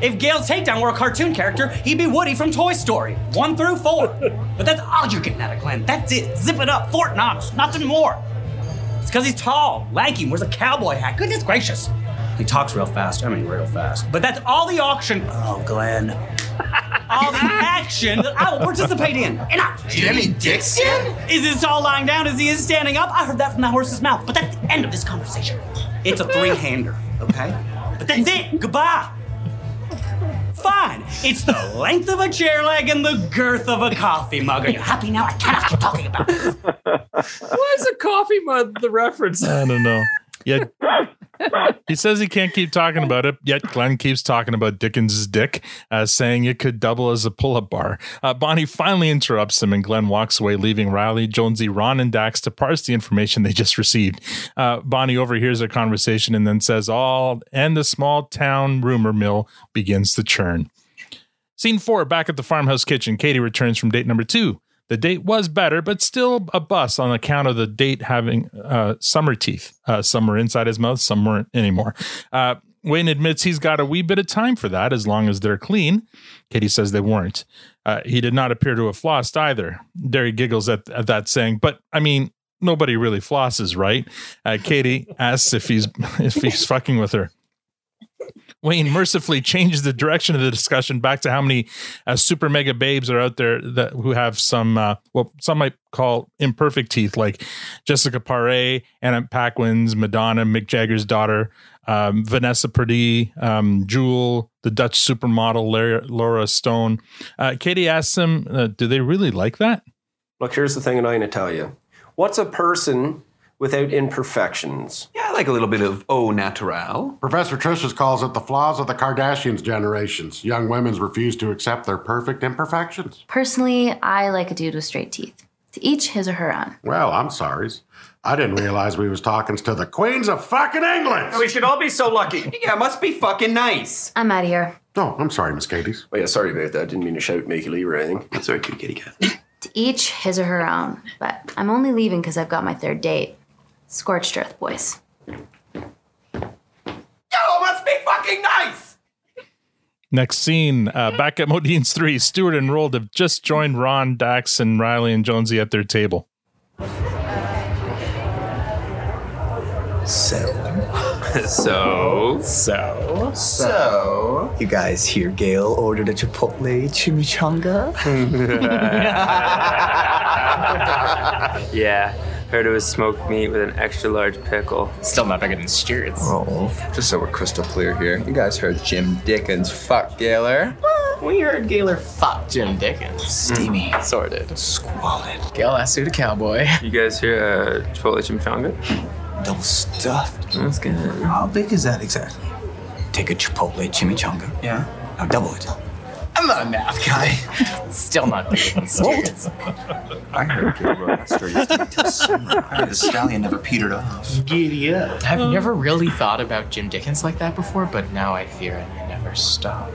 If Gail's takedown were a cartoon character, he'd be Woody from Toy Story, one through four. But that's all you're getting out of Glen. That's it. Zip it up. Fort Knox. Nothing more. It's because he's tall, lanky, wears a cowboy hat. Goodness gracious. He talks real fast. I mean, real fast. But that's all the auction. Oh, Glen. all the action that I will participate in. Enough. Jimmy Dixon? Is this all lying down as he is standing up? I heard that from the horse's mouth. But that's the end of this conversation. It's a three-hander, okay? But that's it. Goodbye. Fine. It's the length of a chair leg and the girth of a coffee mug. Are you happy now? I cannot keep talking about it. Why is a coffee mug the reference? I don't know. Yeah. he says he can't keep talking about it, yet Glen keeps talking about Dickens's dick, uh, saying it could double as a pull up bar. Uh, Bonnie finally interrupts him, and Glen walks away, leaving Reilly, Jonesy, Ron, and Dax to parse the information they just received. Uh, Bonnie overhears their conversation and then says, All and the small town rumor mill begins to churn. Scene four, back at the farmhouse kitchen, Katy returns from date number two. The date was better, but still a bust on account of the date having uh, summer teeth. Uh, some were inside his mouth, some weren't anymore. Uh, Wayne admits he's got a wee bit of time for that as long as they're clean. Katy says they weren't. Uh, he did not appear to have flossed either. Derry giggles at, at that, saying, But I mean, nobody really flosses, right? Uh, Katy asks if he's if he's fucking with her. Wayne mercifully changes the direction of the discussion back to how many uh, super mega babes are out there that who have some uh, well some might call imperfect teeth like Jessica Paré, Anna Paquin's, Madonna, Mick Jagger's daughter, um, Vanessa Paradis, um, Jewel, the Dutch supermodel Laura, Lara Stone. Uh, Katy asks him, uh, "Do they really like that?" Look, here's the thing and I'm going to tell you. What's a person without imperfections? Yeah, I like a little bit of au naturel. Professor Trishas calls it the flaws of the Kardashians' generations. Young women's refuse to accept their perfect imperfections. Personally, I like a dude with straight teeth. To each his or her own. Well, I'm sorry. I didn't realize we was talking to the queens of fucking England. We should all be so lucky. Yeah, must be fucking nice. I'm out of here. Oh, I'm sorry, Miss Katy's. Oh yeah, sorry about that. I Didn't mean to shout, make you leave or anything. That's all right, kitty cat. To each his or her own. But I'm only leaving because I've got my third date. Scorched earth, boys. Yo, must be fucking nice. Next scene, uh, back at Modine's 3, Stewart and Roald have just joined Ron, Dax, and Reilly and Jonesy at their table. So. So. So. So. You guys hear Gail ordered a Chipotle chimichanga? yeah, heard it was smoked meat with an extra large pickle. Still not bigger than Stewart's. Oh. Just so we're crystal clear here, you guys heard Jim Dickens fuck Gaylor. We heard Gaylor fuck Jim Dickens. Steamy. Sorted. Squalid. Gail asked who to cowboy. You guys hear uh, Chipotle chimichanga? Double stuffed. That's good. How big is that exactly? Take a Chipotle chimichanga. Yeah. Now double it. I'm not a math guy. Still not bigger than I heard Gail wrote that to summer. I the stallion never petered off. Giddy up. I've never really thought about Jim Dickens like that before, but now I fear I may never stop.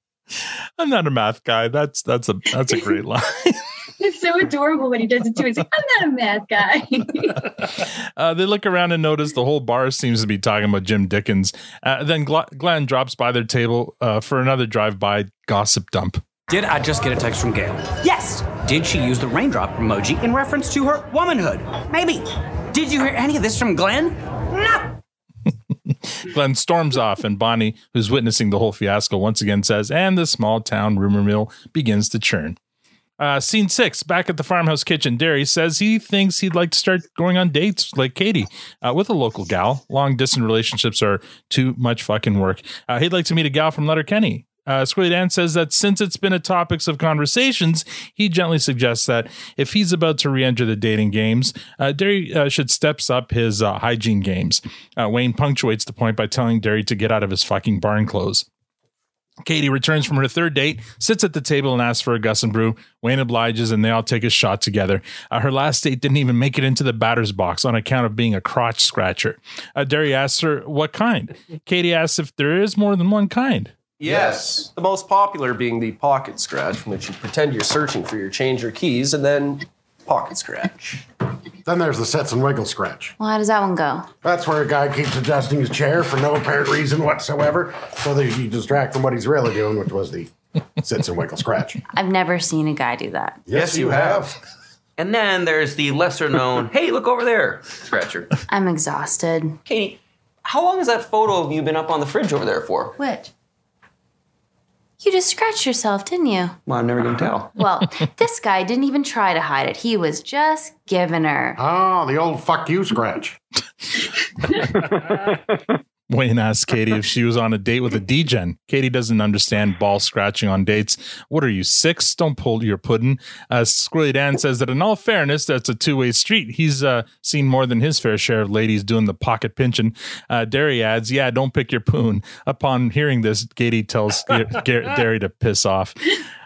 I'm not a math guy. That's that's a that's a great line. It's so adorable when he does it too. He's like, I'm not a math guy. Uh, they look around and notice the whole bar seems to be talking about Jim Dickens. Uh, then Gl- Glen drops by their table uh, for another drive-by gossip dump. Did I just get a text from Gail? Yes. Did she use the raindrop emoji in reference to her womanhood? Maybe. Did you hear any of this from Glen? No. Glen storms off, and Bonnie, who's witnessing the whole fiasco, once again says, and the small town rumor mill begins to churn. Uh, scene six, back at the farmhouse kitchen, Derry says he thinks he'd like to start going on dates like Katy uh, with a local gal. Long distance relationships are too much fucking work. Uh, he'd like to meet a gal from Letterkenny. Uh, Squirrely Dan says that since it's been a topics of conversations, he gently suggests that if he's about to re-enter the dating games, uh, Derry uh, should steps up his uh, hygiene games. Uh, Wayne punctuates the point by telling Derry to get out of his fucking barn clothes. Katy returns from her third date, sits at the table and asks for a Gus N Bru. Wayne obliges and they all take a shot together. Uh, her last date didn't even make it into the batter's box on account of being a crotch scratcher. Uh, Derry asks her what kind. Katy asks if there is more than one kind. Yes. The most popular being the pocket scratch, from which you pretend you're searching for your change or keys and then pocket scratch. Then there's the sets and wiggle scratch. Well, how does that one go? That's where a guy keeps adjusting his chair for no apparent reason whatsoever, so that you distract from what he's really doing, which was the sits and wiggle scratch. I've never seen a guy do that. Yes, you have. And then there's the lesser known, hey, look over there, scratcher. I'm exhausted. Katy, how long has that photo of you been up on the fridge over there for? Which? You just scratched yourself, didn't you? Well, I'm never gonna tell. Well, this guy didn't even try to hide it. He was just giving her. Oh, the old fuck you scratch. Wayne asks Katy if she was on a date with a DGen. Katy doesn't understand ball scratching on dates. What are you, six? Don't pull your pudding. Uh, Squirrely Dan says that in all fairness, that's a two way street. He's uh, seen more than his fair share of ladies doing the pocket pinching. Uh, Derry adds, Yeah, don't pick your poon. Upon hearing this, Katy tells Gar- Derry to piss off.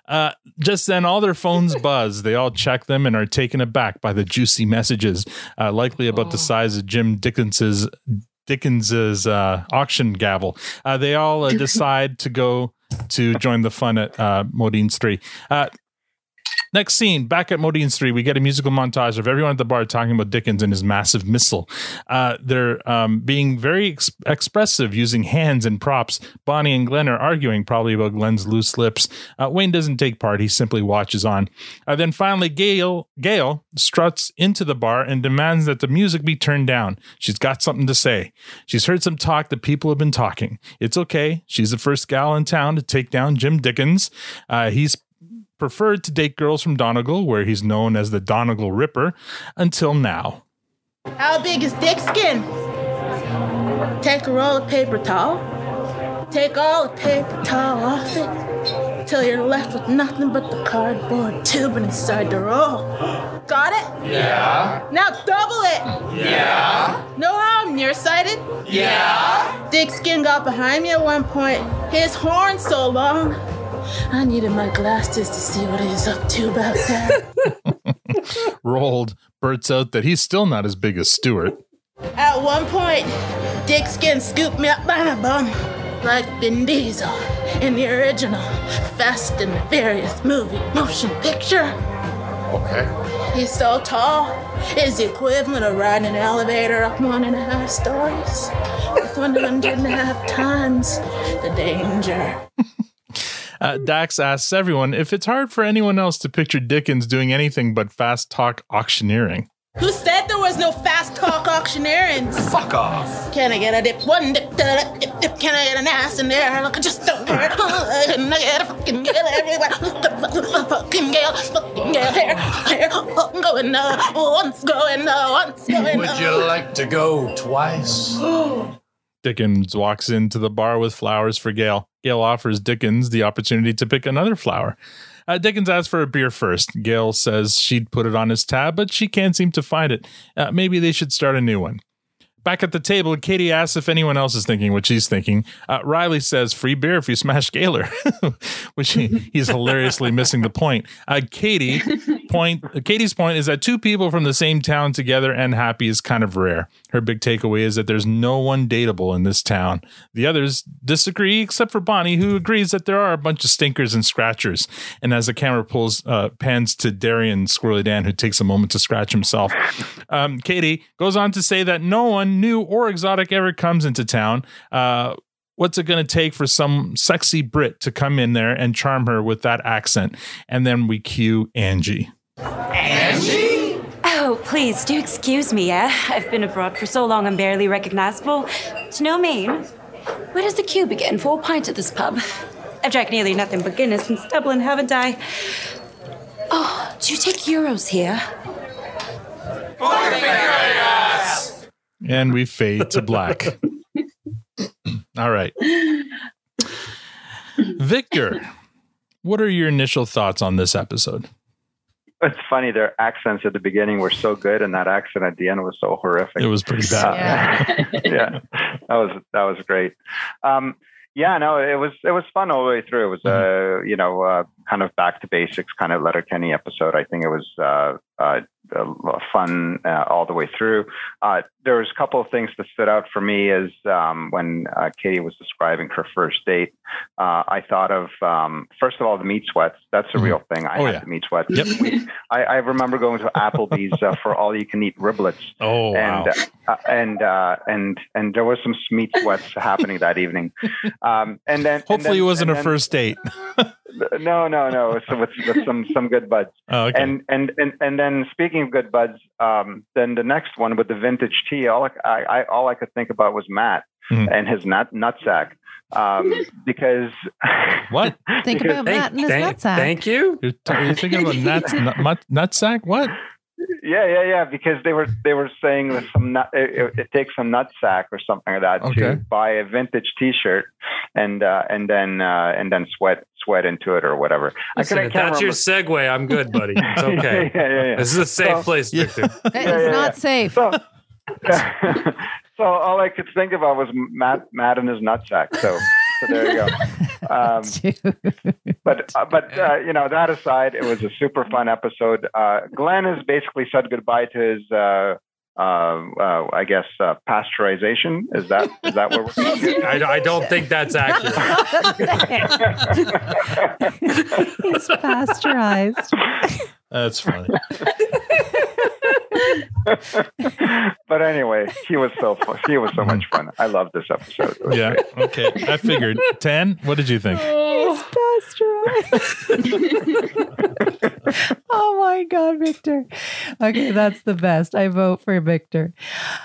Uh, just then, all their phones buzz. They all check them and are taken aback by the juicy messages, uh, likely about the size of Jim Dickens's Dickens's uh, auction gavel. Uh, they all uh, decide to go to join the fun at uh, Modine's Three. Next scene, back at Modine's 3, we get a musical montage of everyone at the bar talking about Dickens and his massive missile. Uh, they're um, being very ex- expressive using hands and props. Bonnie and Glen are arguing probably about Glen's loose lips. Uh, Wayne doesn't take part, he simply watches on. Uh, then finally, Gail, Gail struts into the bar and demands that the music be turned down. She's got something to say. She's heard some talk that people have been talking. It's okay. She's the first gal in town to take down Jim Dickens. Uh, he's preferred to date girls from Donegal, where he's known as the Donegal Ripper, until now. How big is dick skin? Take a roll of paper towel. Take all the paper towel off it till you're left with nothing but the cardboard tube inside the roll. Got it? Yeah. Now double it. Yeah. Know how I'm nearsighted? Yeah. Dick Skin got behind me at one point. His horn so long. I needed my glasses to see what he's up to back there. Roald blurts out that he's still not as big as Stewart. At one point, Dick Skin scooped me up by my bum, like Vin Diesel in the original Fast and Furious movie motion picture. Okay. He's so tall, it's the equivalent of riding an elevator up one and a half stories. With one hundred and half times the danger. Uh, Dax asks everyone if it's hard for anyone else to picture Dickens doing anything but fast talk auctioneering. Who said there was no fast talk auctioneering? Fuck off. Can I get a dip? One dip, da, da, dip, dip. Can I get an ass in there? Look, I just don't care. Can I get a fucking gale everywhere? Fucking gale, fucking gale, hair, hair. I'm going uh, once, going uh, once, going Would you uh. like to go twice? Dickens walks into the bar with flowers for Gail. Gail offers Dickens the opportunity to pick another flower. Uh, Dickens asks for a beer first. Gail says she'd put it on his tab, but she can't seem to find it. Uh, maybe they should start a new one. Back at the table, Katy asks if anyone else is thinking what she's thinking. Uh, Reilly says, free beer if you smash Gaylor, which he, he's hilariously missing the point. Uh, Katy point, Katy's point is that two people from the same town together and happy is kind of rare. Her big takeaway is that there's no one dateable in this town. The others disagree, except for Bonnie, who agrees that there are a bunch of stinkers and scratchers. And as the camera pulls, uh, pans to Darian Squirrely Dan, who takes a moment to scratch himself, um, Katy goes on to say that no one new or exotic ever comes into town. Uh, what's it going to take for some sexy Brit to come in there and charm her with that accent? And then we cue Angie. Angie? Oh, please do excuse me, eh? I've been abroad for so long I'm barely recognizable. To no mean. Where does the queue begin for a pint at this pub? I've drank nearly nothing but Guinness since Dublin, haven't I? Oh, do you take euros here? And we fade to black. All right. Victor, what are your initial thoughts on this episode? It's funny, their accents at the beginning were so good, and that accent at the end was so horrific. It was pretty bad. Uh, yeah, that was that was great. Um, yeah, no, it was it was fun all the way through. It was uh, you know, uh, kind of back to basics, kind of Letterkenny episode. I think it was uh, uh, fun uh, all the way through. Uh, there was a couple of things that stood out for me as um, when uh, Katy was describing her first date. Uh, I thought of um, first of all the meat sweats. That's a real thing. I Oh, had yeah. the meat sweats. Yep. We- I, I remember going to Applebee's uh, for all you can eat riblets. Oh, wow. and uh, and uh, and and there was some meat sweats happening that evening. Um, and then and Hopefully, then- it wasn't and a then- first date. no, no, no. So with, with some some good buds. Oh, okay. And and and and then speaking of good buds, um, then the next one with the vintage tea, all I, I all I could think about was Mat Mhm. and his nut nutsack. Um, because what? Think Because- about Mat and his nutsack. you. You're, t- you're thinking about nuts, nut, nut, nutsack? What? Yeah, yeah, yeah. Because they were they were saying that some nut, it, it, it takes some nutsack or something like that Okay. to buy a vintage T-shirt and uh, and then uh, and then sweat sweat into it or whatever. Listen, I if can't that's your segue, I'm good, buddy. It's okay. yeah, yeah, yeah. This is a safe So- place, Victor. That is not safe. So, so all I could think about was Mat, Mat and his nutsack. So, so there you go. Um, but uh, but uh, you know that aside, it was a super fun episode. Uh, Glen has basically said goodbye to his. Uh, uh, uh, I guess uh, pasteurization is that is that what we're I, I don't think that's accurate. He's pasteurized. That's funny. but anyway, he was so fun. He was so much fun. I love this episode. Yeah. great. Okay. I figured. 10. What did you think? He's pasteurized. oh my God, Victor. Okay, that's the best. I vote for Victor.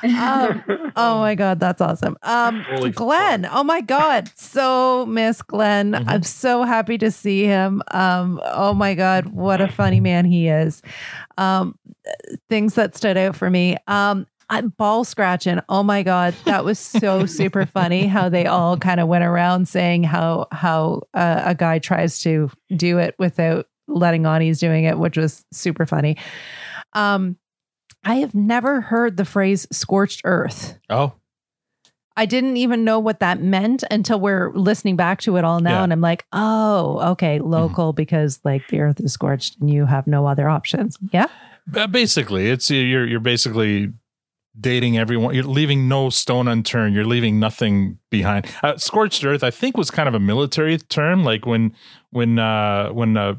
Um, oh my God, that's awesome. Um, Glen, oh my God, so miss Glen. I'm so happy to see him. Um, oh my God, what a funny man he is. Um, things that stood out for me. Um, ball scratching. Oh my god, that was so super funny. How they all kind of went around saying how how uh, a guy tries to do it without letting on he's doing it, which was super funny. Um, I have never heard the phrase "scorched earth." Oh. I didn't even know what that meant until we're listening back to it all now, Yeah. and I'm like, oh, okay, local because like the earth is scorched and you have no other options. Yeah. Uh, basically, it's you're you're basically dating everyone. You're leaving no stone unturned. You're leaving nothing behind. Uh, scorched earth, I think, was kind of a military term. Like when when uh, when uh,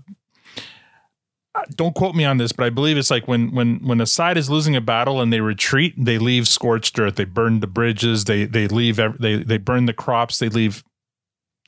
uh, don't quote me on this, but I believe it's like when when when a side is losing a battle and they retreat, they leave scorched earth. They burn the bridges. They they leave. They they burn the crops. They leave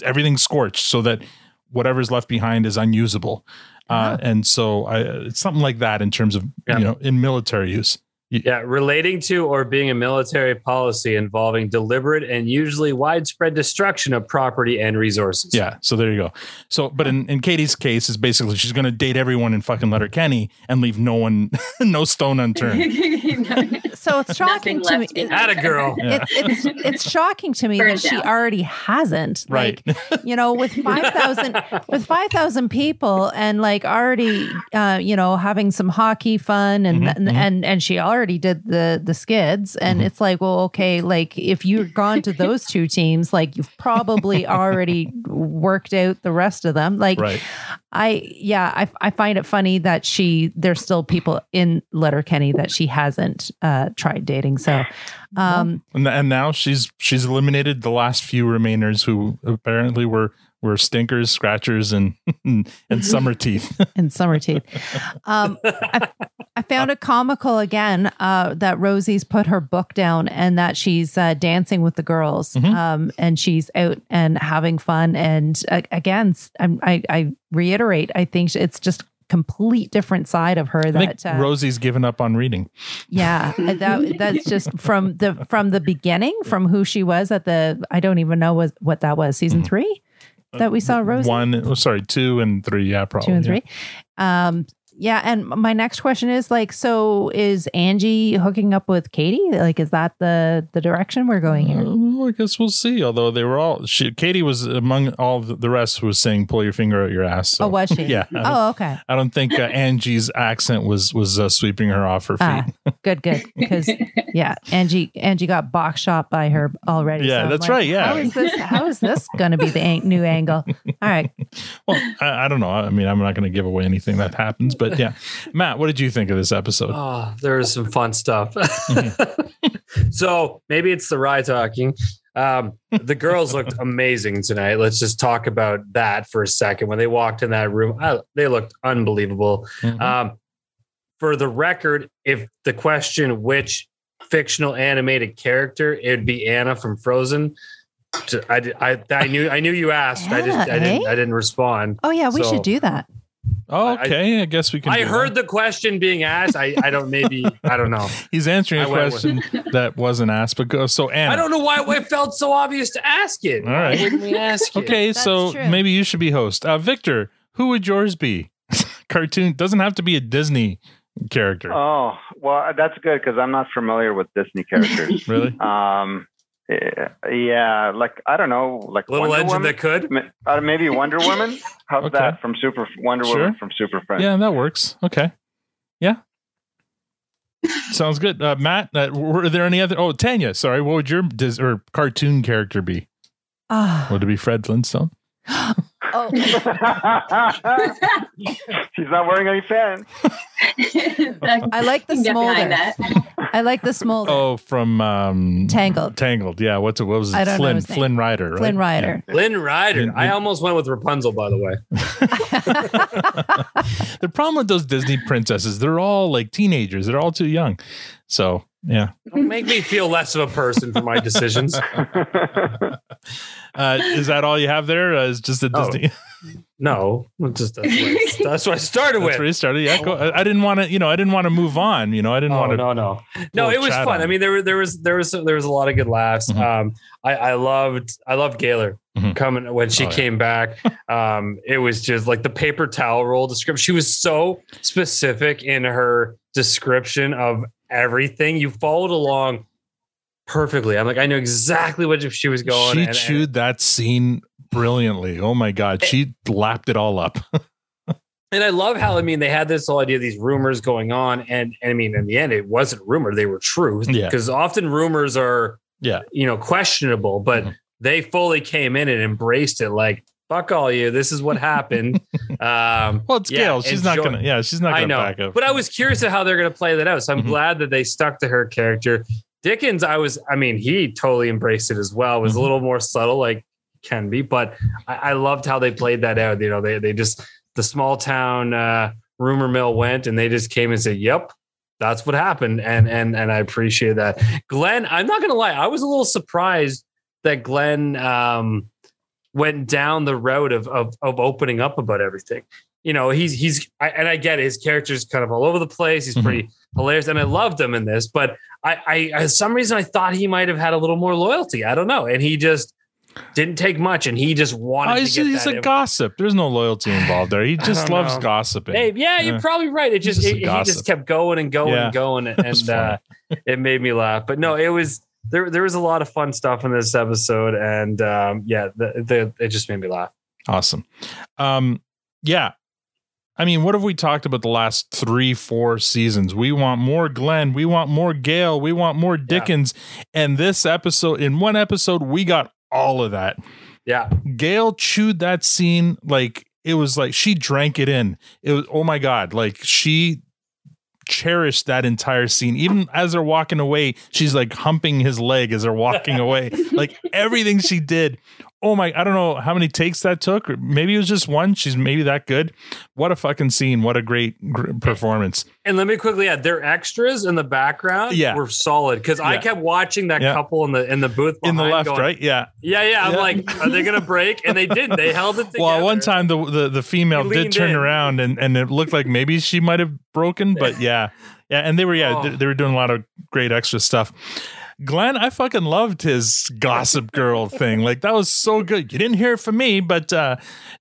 everything scorched so that whatever's left behind is unusable. Uh, and so I, it's something like that in terms of you know in military use. Yeah, relating to or being a military policy involving deliberate and usually widespread destruction of property and resources. Yeah, so there you go. So, but in, in Katy's case, is basically she's going to date everyone in fucking Letterkenny and leave no one, no stone unturned. So it's shocking to me. Had Atta girl. It's, it's it's shocking to me that Burns she already hasn't. Right. Like, you know, with five thousand with five thousand people and like already uh, you know, having some hockey fun and Mm-hmm, and, and and she already did the the skids. And Mm-hmm. it's like, well, okay, like if you've gone to those two teams, like you've probably already worked out the rest of them. Like Right. I yeah, I I find it funny that she there's still people in Letterkenny that she hasn't uh tried dating. So um and, and now she's she's eliminated the last few remainers who apparently were were stinkers, scratchers, and and summer teeth. and summer teeth. Um, I, I found it comical again uh, that Rosie's put her book down and that she's uh, dancing with the girls Mm-hmm. um, and she's out and having fun. And uh, again, I, I reiterate, I think it's just complete different side of her that uh, Rosie's given up on reading. yeah that that's just from the from the beginning from who she was at the I don't even know was what that was season Mm-hmm. three that we saw Rosie One, oh, sorry, two and three. Yeah, probably. two and yeah. three. Um, Yeah, and my next question is like, so is Angie hooking up with Katy? Like, is that the the direction we're going here? Well, I guess we'll see. Although they were all, she, Katy was among all the rest was saying, "Pull your finger out your ass." So, oh, was she? Yeah. Oh, okay. I don't think uh, Angie's accent was was uh, sweeping her off her feet. Ah, good, good. Because yeah, Angie Angie got box shot by her already. Yeah, I'm that's right, yeah. How is this? How is this going to be the an- new angle? All right. Well, I, I don't know. I mean, I'm not going to give away anything that happens, but yeah, Mat, what did you think of this episode? Oh, there's some fun stuff. so maybe it's the rye talking. Um, the girls looked amazing tonight. Let's just talk about that for a second. When they walked in that room, I, they looked unbelievable. Um, for the record, if the question which fictional animated character, it would be Anna from Frozen. T- I, did- I, I knew I knew you asked. I just I Anna, didn't eh? I didn't respond. Oh yeah, we So- should do that. Oh, okay. I, guess we can. I do heard the question being asked. I, I don't maybe I don't know. he's answering a I went with- question that wasn't asked. But go, so Anna, I don't know why it felt so obvious to ask it. All right. Why we ask it? Okay, so maybe you should be host. Uh, Victor, who would yours be? Cartoon doesn't have to be a Disney character. Oh, well, that's good because I'm not familiar with Disney characters. Really? Um, yeah, like I don't know, like Little Wonder Legend Woman? that could. Uh, maybe Wonder Woman. How's Okay. that from Super Wonder Sure. Woman from Super Friends? Yeah, that works. Okay. Yeah. Sounds good. Uh, Mat, uh, were there any other? Oh, Tanya, sorry. What would your Dis- or cartoon character be? Ah. Would it be Fred Flintstone? Oh. She's not wearing any fans. I like the Get smolder. that. I like the smolder. Oh, from um, Tangled. Tangled. Yeah. What's it? What was it? I don't know Flynn. his name. Flynn Rider. Right? Flynn Rider. Lynn Rider. I almost went with Rapunzel, by the way. The problem with those Disney princesses, they're all like teenagers. They're all too young. So yeah. Don't make me feel less of a person for my decisions. Uh, is that all you have there? Uh, is just a Oh, Disney? No, just that's what, I- that's what I started That's with. where you started. Yeah, go, I, I didn't want to. You know, I didn't want to move on. You know, I didn't Oh, want to. no, no, no. It was fun. on I mean, there were there was there was there was a lot of good laughs. Um, I, I loved I loved Gaylor coming when she Oh, yeah. came back. Um, it was just like the paper towel roll description. She was so specific in her description of everything. You followed along perfectly. I'm like, I knew exactly what she was going. she and- and- chewed that scene brilliantly. Oh my god, she lapped it all up. And I love how I mean they had this whole idea of these rumors going on, and, and I mean in the end it wasn't rumor; they were true. Yeah. Because often rumors are yeah, you know questionable, but mm-hmm. they fully came in and embraced it. Like fuck all you, this is what happened. um, well, it's Gail. She's not gonna. Yeah, she's not I gonna know, back up. but I was curious at how they're going to play that out. So I'm Mm-hmm. glad that they stuck to her character. Dickens, I was, I mean, he totally embraced it as well. It was Mm-hmm. a little more subtle, like can be, but I, I loved how they played that out. You know, they they just the small town uh, rumor mill went, and they just came and said, "Yep." That's what happened, and and and I appreciate that. Glen, I'm not gonna lie, I was a little surprised that Glen um, went down the road of, of of opening up about everything. You know, he's he's I, and I get it, his character's kind of all over the place. He's pretty hilarious, and I loved him in this. But I, I, some reason, I thought he might have had a little more loyalty. I don't know, and he just didn't take much, and he just wanted Oh, to he's he's a gossip. There's no loyalty involved there. He just loves know. gossiping. Hey, yeah, you're Yeah. probably right. It just, just it, he just kept going and going Yeah. and going, and uh, it made me laugh. But no, it was there. There was a lot of fun stuff in this episode, and um, yeah, the, the, it just made me laugh. Awesome. Um, yeah. I mean, what have we talked about the last three, four seasons? We want more Glen. We want more Gail. We want more Dickens. And this episode, in one episode, we got all of that. Yeah. Gail chewed that scene like it was like she drank it in. It was, oh my God. Like she cherished that entire scene. Even as they're walking away, she's like humping his leg as they're walking away. like everything she did. Oh my, I don't know how many takes that took. Or maybe it was just one. She's maybe that good. What a fucking scene. What a great gr- performance. And let me quickly add, their extras in the background Yeah. were solid because I kept watching that Yeah. couple in the in the booth In the left, going, right? Yeah. Yeah, yeah. I'm like, are they gonna break? And they didn't. They held it together. Well, one time the the, the female did turn in. around and, and it looked like maybe she might have broken, but yeah, yeah, and they were yeah Oh. they, they were doing a lot of great extra stuff. Glen, I fucking loved his Gossip Girl thing. Like that was so good. You didn't hear it from me, but uh,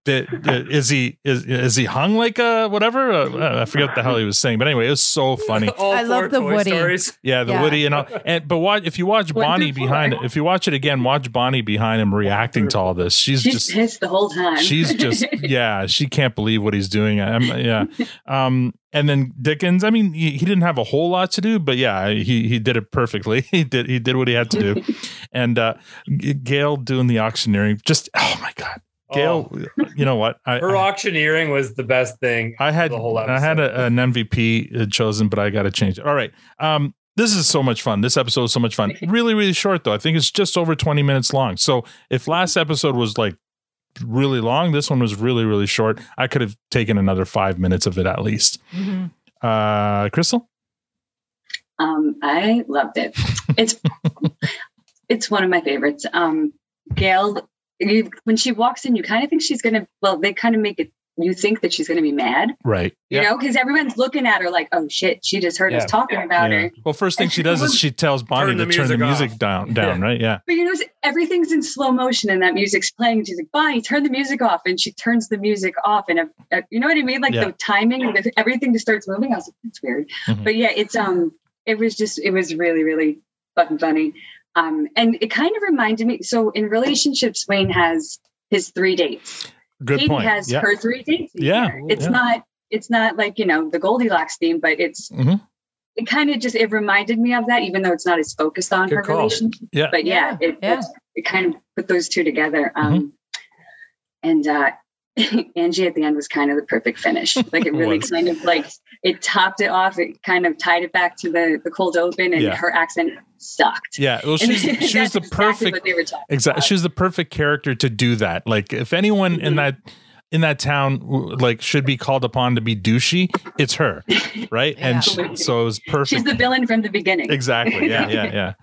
the, the, is he is is he hung like a whatever? Uh, I forget what the hell he was saying, but anyway, it was so funny. All I love the Woody. Stories. Yeah, the Yeah. Woody and all. And but watch if you watch One Bonnie behind it. If you watch it again, watch Bonnie behind him reacting to all this. She's She's just pissed the whole time. she's just yeah she can't believe what he's doing I'm, yeah um and then dickens i mean he, he didn't have a whole lot to do but yeah he he did it perfectly he did he did what he had to do and uh gail doing the auctioneering just oh my god gail you know what i Her I, auctioneering was the best thing. I had the whole I had a, an MVP uh, chosen, but I got to change it. All right. Um, this is so much fun. This episode is so much fun. Really, really short though. I think it's just over twenty minutes long. So if last episode was like really long, this one was really, really short. I could have taken another five minutes of it at least. Uh, Kristal. Um, I loved it. It's it's one of my favorites. Um, Gail, you, when she walks in, you kind of think she's gonna. Well, they kind of make it. You think that she's gonna be mad, Right. you know, because everyone's looking at her like, "Oh shit, she just heard Yeah. us talking about Yeah. her." Well, first thing she does is she tells Bonnie Turn to turn the music music off. down. Down. Right. Yeah. But you know, everything's in slow motion and that music's playing. And she's like, Bonnie, turn the music off. And she turns the music off. And uh, you know what I mean? Like Yeah. the timing, the, everything just starts moving. I was like, that's weird. Mhm. But yeah, it's, um, it was just, it was really, really fucking funny. Um, and it kind of reminded me. So in relationships, Wayne has his three dates. Good Katy point. has Yeah. her three dates. Yeah. year. It's Yeah. not, it's not like, you know, the Goldilocks theme, but it's, Mhm. it kind of just, it reminded me of that, even though it's not as focused on Good her call. relationship Yeah. but yeah, it, yeah. It, it kind of put those two together. Mm-hmm. Um, And uh, Angie at the end was kind of the perfect finish. Like it really kind of like it topped it off. It kind of tied it back to the the cold open, and Yeah. her accent sucked. Yeah, well, she's she was the exactly perfect what they were talking exactly. about. She's the perfect character to do that. Like, if anyone Mm-hmm. in that in that town like should be called upon to be douchey, it's her, right? And she, so it was perfect. She's the villain from the beginning. exactly. Yeah, yeah, yeah.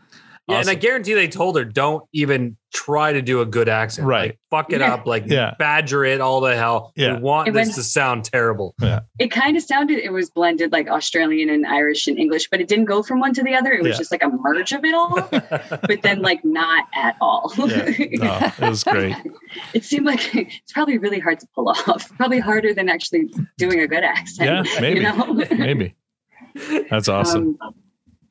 Yeah, and I guarantee they told her don't even try to do a good accent. Right. Like, fuck it Yeah. up. Like Yeah. badger it all the hell. Yeah. We want It this went- to sound terrible. Yeah. It kind of sounded it was blended like Australian and Irish and English, but it didn't go from one to the other. It was Yeah. just like a merge of it all, but then like not at all. Yeah. No, it was great. it seemed like it's probably really hard to pull off. Probably harder than actually doing a good accent. Yeah, maybe. You know? Maybe. That's awesome. Um,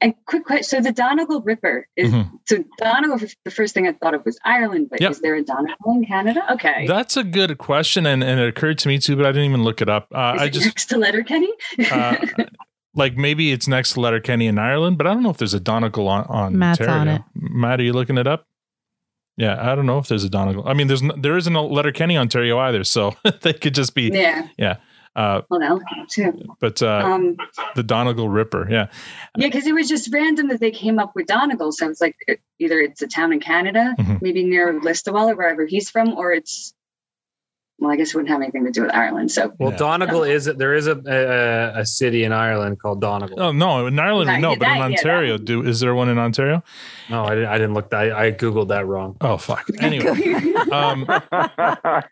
and quick question: So the Donegal Ripper is Mhm. so Donegal. The first thing I thought of was Ireland, but Yep. is there a Donegal in Canada? Okay, That's a good question, and, and it occurred to me too, but I didn't even look it up. Uh, is I it just next to Letterkenny? uh, like maybe it's next to Letterkenny in Ireland, but I don't know if there's a Donegal on, on Matt's Ontario. on it. Mat, are you looking it up? Yeah, I don't know if there's a Donegal. I mean, there's no, there isn't a Letterkenny, Ontario either, so they could just be yeah, yeah. Uh, well, that too. but uh, Um, the Donegal Ripper, yeah, yeah, because it was just random that they came up with Donegal. So it's like it- either it's a town in Canada, Mhm. maybe near Listowel or wherever he's from, or it's well, I guess it wouldn't have anything to do with Ireland. So Well, Yeah. Donegal is there is a, a a city in Ireland called Donegal. Oh no, in Ireland Right, no, yeah, but in that- yeah, Ontario, do is there one in Ontario? No, I didn't, I didn't look that. I googled that wrong. Oh fuck. Anyway, um,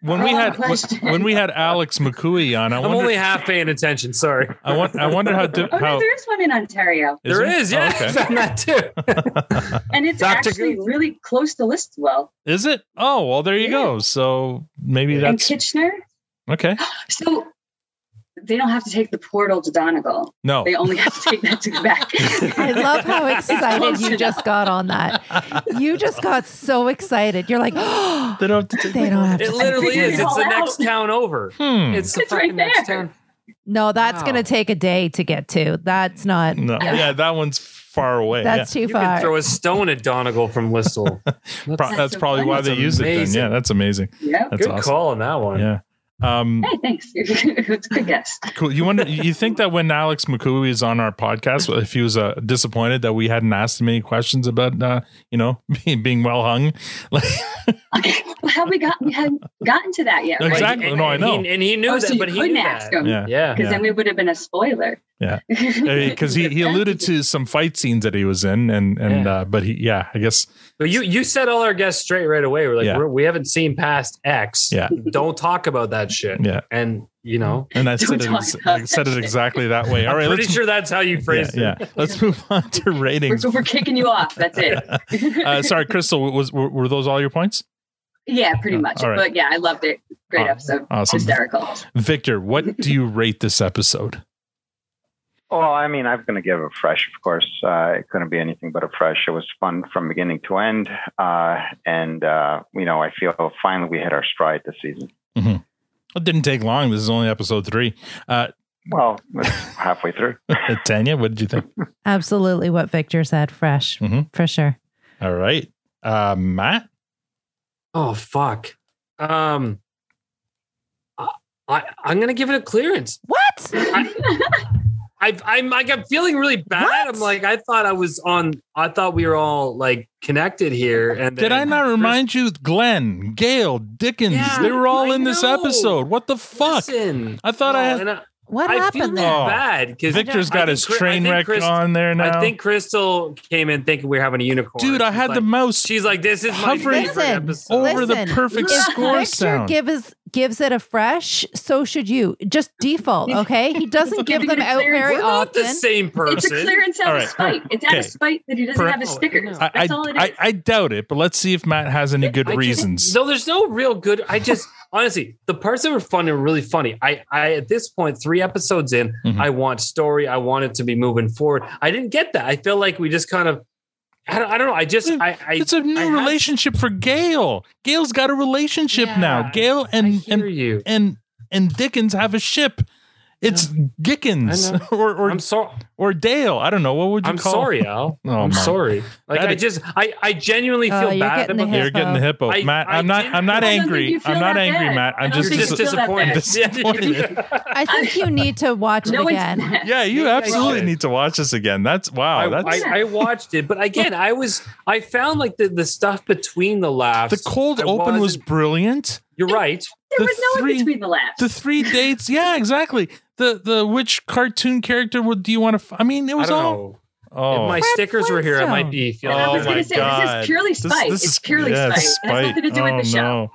when we had when, when we had Alex McCooey on, I I'm wonder, only half paying attention. Sorry. I want I wonder how di- oh, no, there's one in Ontario, There there? is, yeah. Oh, I found that too. and it's Dr. actually Google. really close to Listowel Is it? Oh well, there you Yeah. go. So maybe and that's Kitchener. okay. So they don't have to take the portal to Donegal. No, They only have to take that to Quebec. I love how excited you just got on that. You just got so excited. You're like, oh, they don't. Have to they don't have It to. literally is. it It's the all next town over. Hmm. It's the It's right next there. town. No, that's Wow. going to take a day to get to. That's not. No, yeah, that one's far away. That's too You far. can throw a stone at Donegal from Listowel. yeah. Pro- that's so probably why they That's use it. Then. Yeah, that's amazing. yeah. That's Good awesome. call on that one. Yeah. Um, Hey, thanks. it's a good guess. cool. You wonder? You think that when Alex McCooey is on our podcast, if he was uh, disappointed that we hadn't asked him any questions about, uh, you know, being, being well hung, like Okay. Well, have we got we hadn't gotten to that yet? right? Exactly. No, I and know. He, and he knew Oh, that, so but he couldn't ask that. him. Yeah. Yeah. Because Yeah. then we would have been a spoiler. Yeah. because he, he alluded to some fight scenes that he was in, and and Yeah. uh, but he yeah, I guess But you you set all our guests straight right away. We're like, Yeah. we're, we haven't seen past X. Yeah. Don't talk about that that shit. Yeah. And you know, And I said it, ex- I said it exactly that way. All right, I'm pretty sure that's how you phrased yeah, it. yeah. Let's move on to ratings. We're, we're kicking you off. That's it. uh, sorry, Kristal. Was were, were those all your points? yeah, pretty much. all right. But yeah, I loved it. Great Aw- episode. awesome. Hysterical. Victor, what do you rate this episode? Well, I mean, I'm going to give a fresh, of course. Uh, it couldn't be anything but a fresh. It was fun from beginning to end. Uh, and, uh, you know, I feel finally we hit our stride this season. Mhm. It didn't take long. This is only episode three. Uh, Well, halfway through. Tanya, what did you think? Absolutely what Victor said. Fresh, Mhm. for sure. All right, uh, Mat. Oh fuck. Um, I, I I'm gonna give it a clearance. What? I, I'm like I'm feeling really bad. I'm like I thought I was on. I thought we were all like connected here. And Did I not remind you? Glenn, Gail, Dickens, Yeah, they were all I in this episode. What the fuck? Listen, I thought I had. and I- What I feel happened there? Bad because Victor's got his train wreck on there now. I think Kristal came in thinking we were having a unicorn. Dude, I She's had the like- mouse She's like, "This is my hovering favorite episode." over the perfect score Victor sound. gives gives it a fresh, so should you. Just default, okay? He doesn't give Giving them out clearance. very We're not often. the same person. It's a person. clearance out All of right. spite. It's out of spite that he doesn't Per- have his stickers. I, That's I, all it is. I, I doubt it, but let's see if Mat has any good I just- reasons. No, there's no real good. I just honestly, the parts that were fun are really funny. I, I at this point, three episodes in, Mhm. I want story. I want it to be moving forward. I didn't get that. I feel like we just kind of. I don't, I don't know. I just I, I it's a new I had- relationship for Gail. Gail's got a relationship now. Yeah, Gail and and you. and and Dickens have a ship. It's Gickens or or I'm sorry. or Dale. I don't know what would you call I'm call. sorry, Al. Oh, I'm my- sorry. Like That I just I I genuinely Oh, feel you're bad getting about. You're getting the hippo, I- Mat. I I'm not. I'm not I don't angry. I'm not angry, bad. Mat. I I'm just just you feel that disappointed. disappointed. I think you need to watch it No one's again. yeah, you absolutely need to watch this again. That's wow. I, That's I, I watched it, but again, I was I found like the, the stuff between the laughs. the cold open was brilliant. You're right. There the was no three- in between the laughs. The three dates. Yeah, exactly. The the which cartoon character would do you want to? F- I mean, it I was don't all. know. Oh, If my Fred stickers were here, I might be feeling. And I Oh was going my to say, God. this is purely This- spite. this it's is- purely yeah, spite. It has nothing to do oh, with the oh, show. no.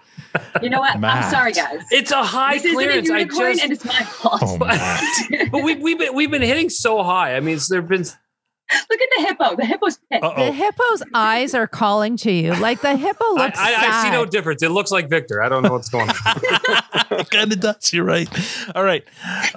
You know what? Mat. I'm sorry, guys. It's a high this isn't a clearance. I just, and it's my fault. Oh, but we, we've been we've been hitting so high. I mean, there've been Look at the hippo. The hippo's pissed. The Uh-oh. hippo's eyes are calling to you. Like the hippo looks I, I see no difference. It looks like Victor. I don't know what's going on. kind of does. You're right. All right.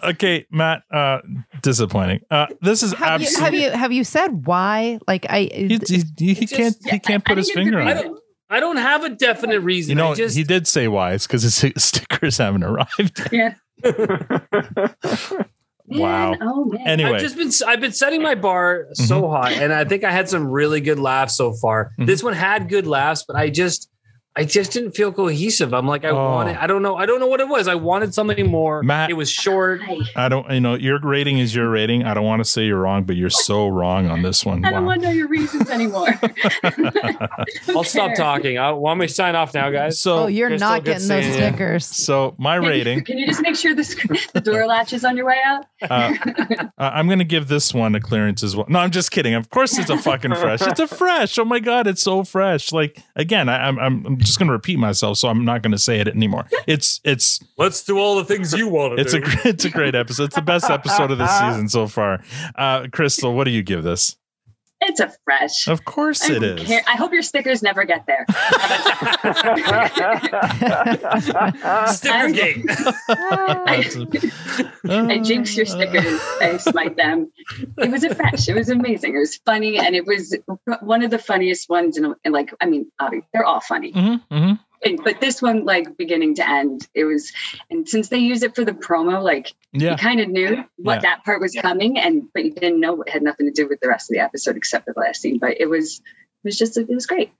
Okay, Mat. Uh, disappointing. Uh, this is have you, absolutely. have you have you said why? Like I He, he, he can't. He can't put his finger on I it. don't I don't have a definite reason. You know, I just he did say why. It's because his stickers haven't arrived. Yeah. Wow. Oh man. Anyway, I've just been I've been setting my bar so Mm-hmm. high, and I think I had some really good laughs so far. This one had good laughs, but I just I just didn't feel cohesive. I'm like I Oh. wanted I don't know I don't know what it was. I wanted something more. Mat- it was short. I don't. You know, your rating is your rating. I don't want to say you're wrong, but you're so wrong on this one. I don't want to know your reasons anymore. I'll stop talking. I want me to sign off now, guys. So, Oh, you're not getting those seeing you. stickers. so my rating. Can you just make sure this, the door latches on your way out? Uh, uh, I'm going to give this one a clearance as well. No, I'm just kidding. Of course, it's a fucking fresh. It's a fresh. Oh my god, it's so fresh. Like again, I, I'm I'm I'm just going to repeat myself, so I'm not going to say it anymore. It's it's Let's do all the things you want to it's do. a it's a great episode. It's the best episode of the season so far. Uh, Kristal, what do you give this? It's a fresh. Of course I it care. I hope your stickers never get there. Sticker gate. I jinx your stickers. I smite them. It was a fresh. It was amazing. It was funny, and it was one of the funniest ones. In, in like, I mean, obvi- they're all funny, Mm-hmm, mm-hmm. And- but this one, like beginning to end, it was. And since they use it for the promo, like Yeah. you kind of knew what Yeah. that part was coming, and but you didn't know it had nothing to do with the rest of the episode except for the last scene. But it was, it was just, it was great.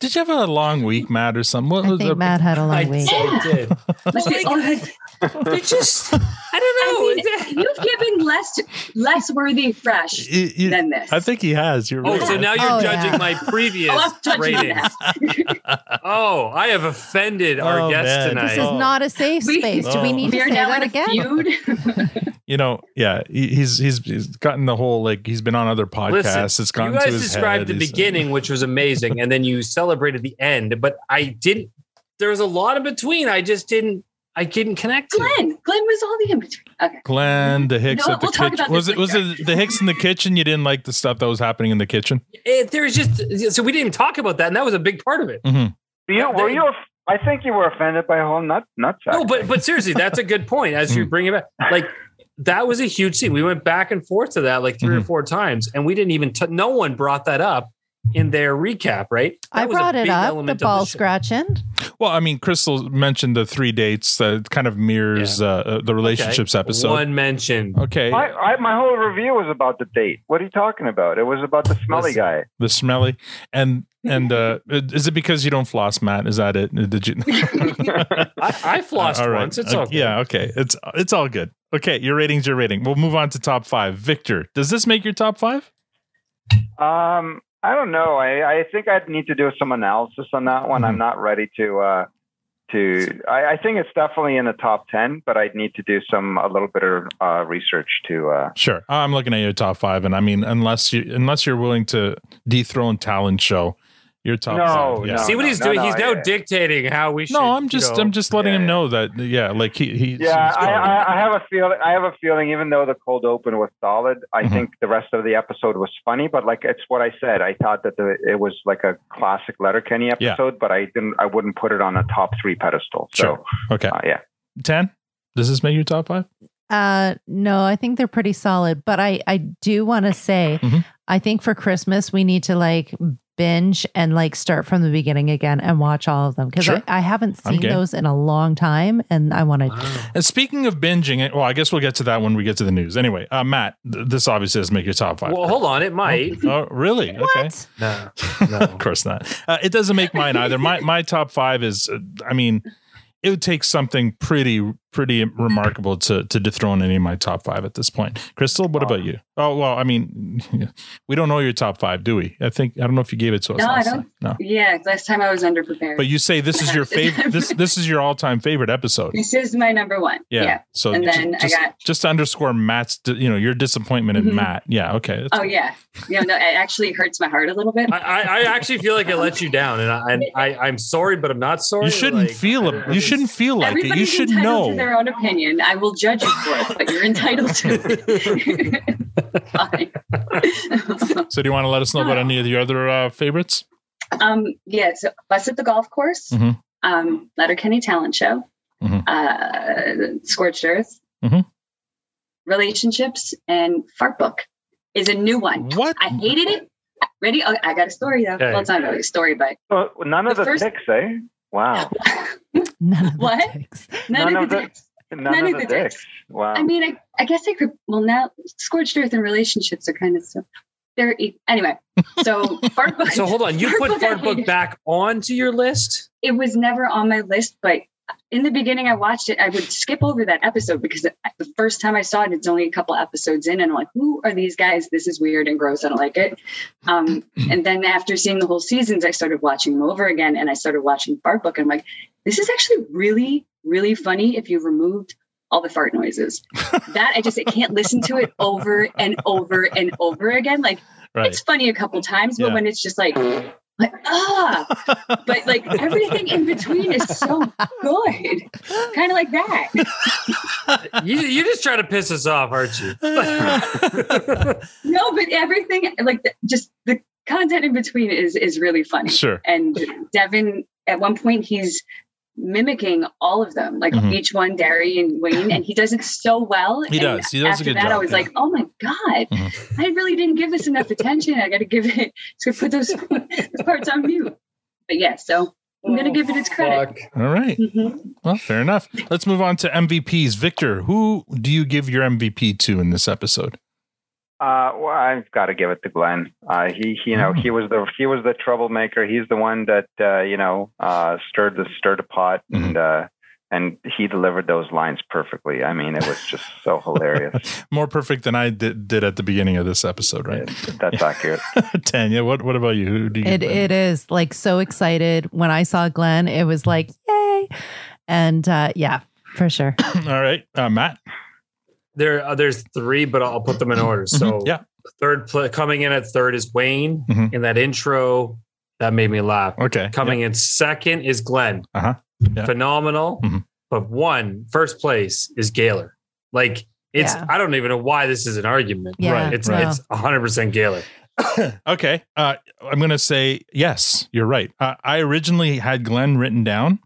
Did you have a long week, Mat, or something? What I was think the- Mat had a long I week. so did. Like, They just I don't know. you've given less less worthy fresh You- you- than this. I think he has. You're Oh, right. so now you're Oh, judging yeah. my previous Oh, I'm judging you ratings. oh, I have offended our Oh, guest man. tonight. This is Oh. not a safe We- space. Do we Oh. need to we are say now that again? feud. you know, yeah, he's he's he's gotten the whole like he's been on other podcasts. Listen, it's gotten you to guys described head. the He's- beginning, which was amazing, and then you celebrated the end. But I didn't. There was a lot in between. I just didn't. I didn't connect to. Glen. Glen was all the in between. Okay. Glen, the Hicks know at the? We'll kitchen. Was this it was it the Hicks in the kitchen? You didn't like the stuff that was happening in the kitchen? It, there's just so we didn't even talk about that, and that was a big part of it. Mm-hmm. You, were you? I think you were offended by a whole nut nut sack. No, but but seriously, that's a good point. As you bring it back, like that was a huge scene. We went back and forth to that like 3 Mm-hmm. or four times, and we didn't even. T- no one brought that up in their recap, right? That I brought it up. The ball show. scratching. Well, I mean, Kristal mentioned the three dates that kind of mirrors uh, uh, the relationships Okay. episode. One mention. Okay. My, I, my whole review was about the date. What are you talking about? It was about the smelly Listen. guy. the smelly and and uh is it because you don't floss mat is that it did you I, I flossed All right. once. It's Uh, okay. yeah okay it's it's all good okay your rating's your rating we'll move on to top five victor does this make your top five Um, I don't know. I, I think I'd need to do some analysis on that one. Mm-hmm. I'm not ready to uh, to. I, I think it's definitely in the top ten, but I'd need to do some a little bit of uh, research to. Uh, sure i'm looking at your top five and i mean unless you unless you're willing to dethrone talent show your top No, five yeah. no, See what he's no, doing? no, he's now yeah. dictating how we should. no i'm you just know- i'm just letting him know that yeah like he he yeah, he's I. I, I have a feeling. I have a feeling. Even though the cold open was solid, I Mhm. think the rest of the episode was funny. But like it's what I said. I thought that the, it was like a classic Letterkenny Yeah. episode, but I didn't. I wouldn't put it on a top three pedestal. So Sure. okay uh, yeah. 10 does this make your top five Uh, no, I think they're pretty solid. But I, I do want to say, Mhm. I think for Christmas we need to like binge and like start from the beginning again and watch all of them because Sure. I, I haven't seen those in a long time, and I want to. And speaking of binging, well, I guess we'll get to that when we get to the news. Anyway, uh, Mat, th- this obviously doesn't make your top five. Well, hold on. It might. Oh, really? Okay. No, of course not. Uh, it doesn't make mine either. My my top five is, uh, I mean, it would take something pretty pretty remarkable to to dethrone any of my top five at this point. Kristal, what about you? Oh well, I mean, we don't know your top five, do we? I think I don't know if you gave it to us. No, I don't. time. No, Yeah, last time I was underprepared. but you say this is your favorite. this this is your all time favorite episode. This is my number one. Yeah. Yeah. So and then just, I got. just to underscore Mat's, you know, your disappointment in Mhm. Mat. Yeah. Okay. That's- Oh yeah. Yeah. No, it actually hurts my heart a little bit. I, I, I actually feel like it let you down, and I, I I'm sorry, but I'm not sorry. You shouldn't Like, feel it. You shouldn't feel like it. You should entitled know. Their own opinion. I will judge you for it, but you're entitled to it. So, do you want to let us know about any of the other uh, favorites? um, yeah. So, bus at the golf course. Mhm. Um, Letterkenny Talent Show. Mhm. Uh, Scorched Earth. Mhm. Relationships and Fart Book is a new one. What? I hated it. Ready? Oh, I got a story though. Okay. Well, it's not really a story, but So none of The the, first- dicks, eh? Wow. None of what? None, None of of the the- dicks. None, None of of the the dicks. Wow. I mean, I, I guess I could. Well, now scorched earth and relationships are kind of so. They're e- anyway. So fart book. So hold on, you put I Fart Book hated. back onto your list. It was never on my list, but in the beginning, I watched it. I would skip over that episode because the first time I saw it, it's only a couple episodes in, and I'm like, "Who are these guys? This is weird and gross. I don't like it." Um, and then after seeing the whole seasons, I started watching them over again, and I started watching Fart Book. And I'm like, "This is actually really, really funny if you removed." all the fart noises. that I just I can't listen to it over and over and over again. Like Right. it's funny a couple times, but Yeah. when it's just like like ah, but like everything in between is so good, kind of like that. You you just try to piss us off, aren't you? No, but everything like the, just the content in between is is really funny. Sure. And Devin, at one point, he's mimicking all of them, like Mhm. each one, Derry and Wayne, and he does it so well. He And does. He does a After good that, I was yeah. like, oh my god, Mhm. I really didn't give this enough attention. I got to give it. to put those, those parts on mute. But yeah, so I'm gonna give it its credit. All right. Mhm. Well, fair enough. Let's move on to MVPs. Victor, who do you give your MVP to in this episode? Uh, well, I've got to give it to Glen. Uh, he, he, you know, he was the he was the troublemaker. He's the one that uh, you know uh, stirred the stirred the pot, and uh, and he delivered those lines perfectly. I mean, it was just so hilarious. More perfect than I did, did at the beginning of this episode, right? That's accurate. Tanya, what what about you? Who do you It it is like so excited when I saw Glen. It was like yay, and uh, yeah, for sure. All right, uh, Mat. There, uh, there's three, but I'll put them in order. So, Mhm, yeah. third pl- coming in at third is Wayne. Mhm. In that intro, that made me laugh. Okay. Coming in second is Glen. Uh huh. Yeah. Phenomenal. Mhm. but one first place is Gaylor. Like it's Yeah. I don't even know why this is an argument. Yeah, right. It's no. it's 100% Gaylor. okay. Uh, I'm going to say yes, you're right. Uh, I originally had Glen written down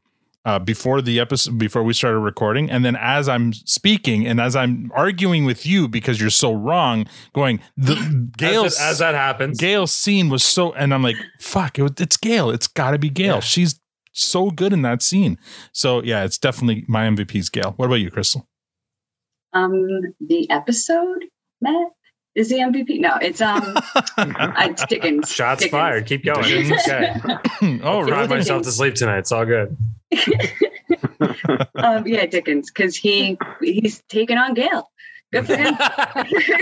uh, before the episode, before we started recording. And then as I'm speaking and as I'm arguing with you because you're so wrong, going, the Gail's, as, as that happens. Gail's scene was so, and I'm like, fuck, it, was- it's Gail. It's got to be Gail. She's so good in that scene. So yeah, it's definitely my MVP's Gail. What about you, Kristal? Um, the episode, Mat, is the MVP. No, it's um, uh, Dickens. Shots Dickens. fired. Keep going. Okay. oh, I'll myself to sleep tonight. It's all good. um, yeah, Dickens, because he he's taken on Gail. Good for him.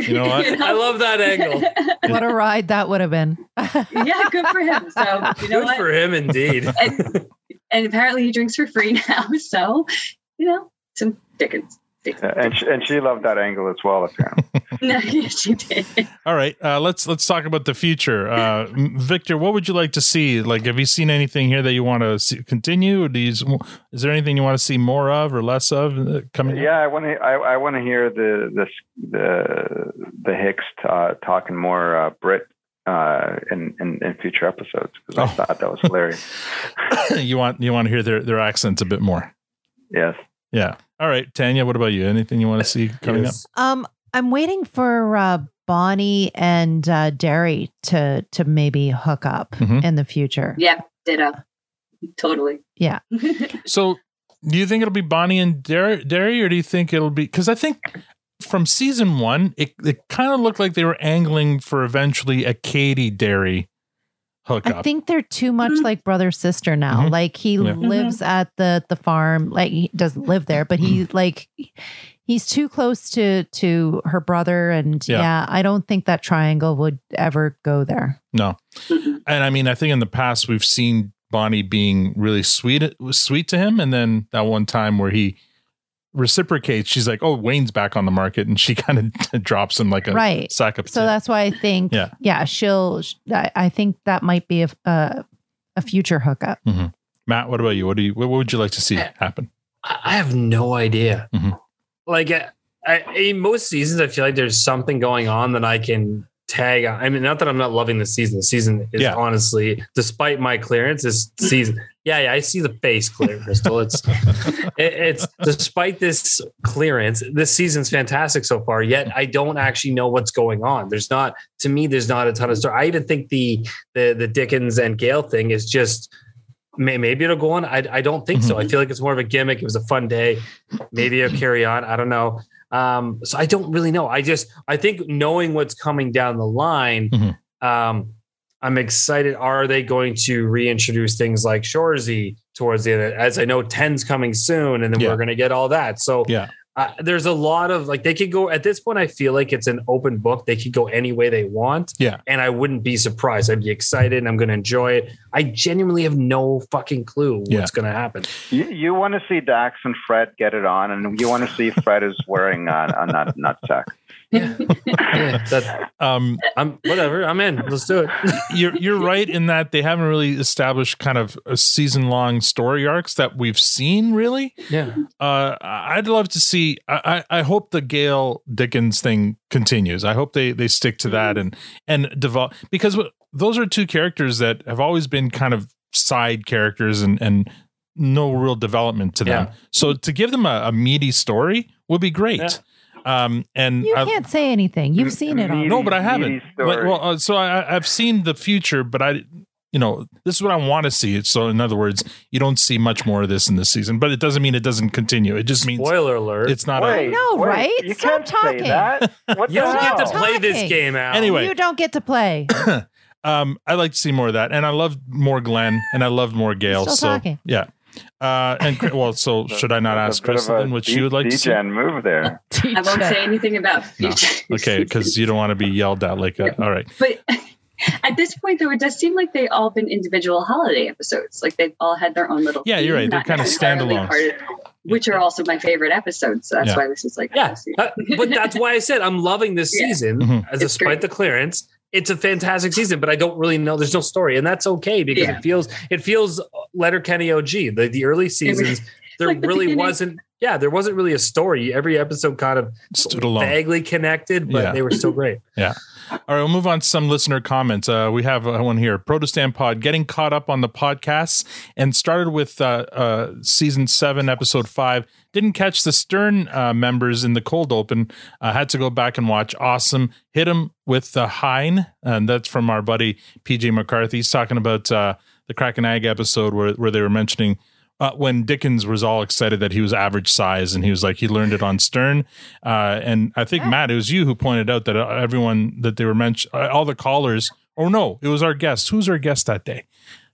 You know what? I love that angle. What a ride that would have been. yeah, good for him. So you know Good what? for him, indeed. and, and apparently he drinks for free now. So you know, some Dickens. Yeah, and she, and she loved that angle as well. Apparently, No, yeah, she did. All right, uh, let's let's talk about the future. Uh, Victor, what would you like to see? Like, have you seen anything here that you want to see, continue? Do you, is there anything you want to see more of or less of uh, coming? up? yeah, I want to I, I want to hear the the the the Hicks uh, talking more uh, Brit uh, in, in in future episodes because I thought that was hilarious. you want you want to hear their their accents a bit more. Yes. Yeah. All right, Tanya. What about you? Anything you want to see coming up? Um, I'm waiting for uh, Bonnie and uh, Derry to to maybe hook up Mhm. in the future. Yeah, ditto. Totally. Yeah. So, do you think it'll be Bonnie and Derry, Derry or do you think it'll be? Because I think from season one, it it kind of looked like they were angling for eventually a Katy Derry hookup. I think they're too much like brother sister now. Mhm. Like he Yeah. lives at the the farm. Like he doesn't live there, but he Mm-hmm. like he's too close to to her brother. And Yeah. yeah, I don't think that triangle would ever go there. No. And I mean, I think in the past we've seen Bonnie being really sweet sweet to him and then that one time where he reciprocates, she's like, "Oh, Wayne's back on the market." And she kind of drops him like a right. sack of So that's why I think Yeah. yeah, she'll. I, I think that might be a a, a future hookup. Mhm. Mat, what about you? What do you what would you like to see happen? I I have no idea. Mhm. Like I, I, in most seasons, I feel like there's something going on that I can tag on. I mean, not that I'm not loving the season. The season is Yeah. honestly, despite my clearance, this season. Yeah, yeah, I see the face clear, Kristal. It's it, it's despite this clearance, this season's fantastic so far. Yet I don't actually know what's going on. There's not to me. There's not a ton of story. I even think the the the Dickens and Gail thing is just may, maybe it'll go on. I, I don't think so. I feel like it's more of a gimmick. It was a fun day. Maybe it'll carry on. I don't know. Um, so I don't really know. I just I think knowing what's coming down the line, um, I'm excited. Are they going to reintroduce things like Shorzy towards the end? As I know, 10's coming soon, and then Yeah. we're going to get all that. So Yeah. uh, there's a lot of like they could go at this point. I feel like it's an open book. They could go any way they want. Yeah. And I wouldn't be surprised. I'd be excited and I'm going to enjoy it. I genuinely have no fucking clue what's Yeah. going to happen. You, you want to see Dax and Fred get it on, and you want to see Fred is wearing uh, a nut nutsack. that, um, I'm whatever. I'm in. Let's do it. you're you're right in that they haven't really established kind of a season long story arcs that we've seen really. Yeah. Uh, I'd love to see. I, I I hope the Gail Dickens thing continues. I hope they they stick to that and and develop because w- those are two characters that have always been kind of side characters and and no real development to them. Yeah. So to give them a, a meaty story would be great. Um, and You I- can't say anything. You've seen it all. no, but I haven't. Like, well, uh, so I, I've seen the future, but I, you know, this is what I want to see. So, in other words, you don't see much more of this in this season, but it doesn't mean it doesn't continue. It just means spoiler alert. It's not. I a, know, right? You Stop can't say talking. that. What You don't get to hell? play this game out. Anyway. You don't get to play. um, I like to see more of that, and I love more Glen, and I love more Gail. Still so talking. yeah. Uh, and well, so should I not ask a bit of Kristen what she would like to see? D-gen move there. I won't say anything about No. Okay, because you don't want to be yelled at like a, all right. But at this point, though, it does seem like they've all been individual holiday episodes. Like they've all had their own little. Yeah, you're right. They're kind of standalone. of- which are also my favorite episodes. So that's Yeah. why this is like. Yeah, uh, but that's why I said I'm loving this Yeah. season. Mhm. As despite the clearance, it's a fantastic season. But I don't really know. There's no story, and that's okay because Yeah. it feels it feels Letterkenny OG. The the early seasons there Like the really beginning. wasn't. Yeah, there wasn't really a story. Every episode kind of Stood alone. vaguely connected, but Yeah. they were still great. Yeah. All right, we'll move on to some listener comments. Uh, we have uh, one here. Protestant Pod getting caught up on the podcasts and started with uh, uh, season seven, episode five. Didn't catch the Stern uh, members in the cold open. Had to go back and watch. Awesome. Hit him with the Hein, and that's from our buddy PJ McCarthy. He's talking about uh, the Kraken Ag episode where, where they were mentioning uh, when Dickens was all excited that he was average size and he was like he learned it on Stern, uh, and I think Mat, it was you who pointed out that uh, everyone that they were mentioned, all the callers. Oh no, it was our guest. Who's our guest that day?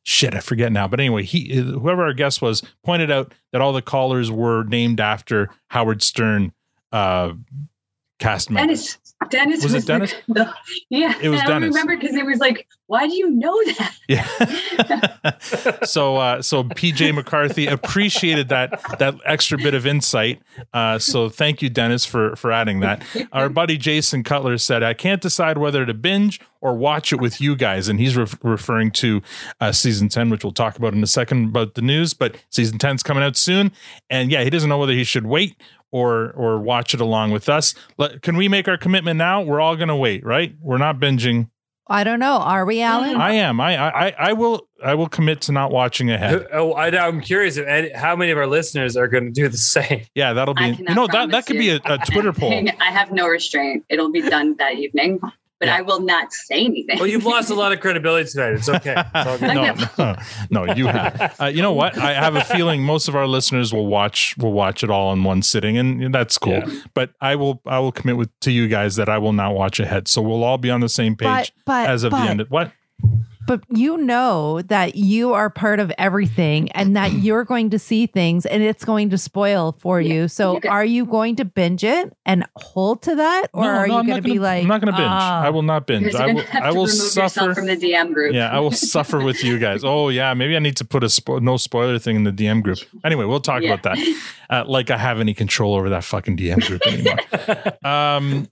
Shit, I forget now. But anyway, he whoever our guest was pointed out that all the callers were named after Howard Stern uh, cast members. Dennis. Dennis Was it was, the- Dennis? the- yeah, It was and Dennis. I remember because it was like, why do you know that? Yeah. so uh so PJ McCarthy appreciated that that extra bit of insight. Uh so thank you Dennis for for adding that. Our buddy Jason Cutler said I can't decide whether to binge or watch it with you guys and he's ref referring to uh season 10 which we'll talk about in a second about the news but season 10's coming out soon and yeah he doesn't know whether he should wait or or watch it along with us. Let, can we make our commitment now? We're all going to wait, right? We're not binging. I don't know. Are we, Alan? Mm-hmm. I am. I I I will I will commit to not watching ahead. Oh, I, I'm curious if any, how many of our listeners are going to do the same. Yeah, that'll be. You cannot know that that promise could be a, a Twitter poll. I have no restraint. It'll be done that evening, but I will not say anything. Well, you've lost a lot of credibility tonight. It's okay. It's all good. No, no, no, you have. Uh, you know what? I have a feeling most of our listeners will watch will watch it all in one sitting, and that's cool. But I will I will commit with to you guys that I will not watch ahead. So we'll all be on the same But- page but- as of but- the end. Of, what? But you know that you are part of everything and that you're going to see things and it's going to spoil for you. So are you going to binge it and hold to that? Or No, are no, you going to be like, I'm not going to binge. "Ah." I will not binge. I will. gonna I will remove suffer from the DM group. Yeah, I will suffer with you guys. Oh yeah, maybe I need to put a spo- no spoiler thing in the DM group. Anyway, we'll talk Yeah. about that. Uh, like I have any control over that fucking DM group anymore. um,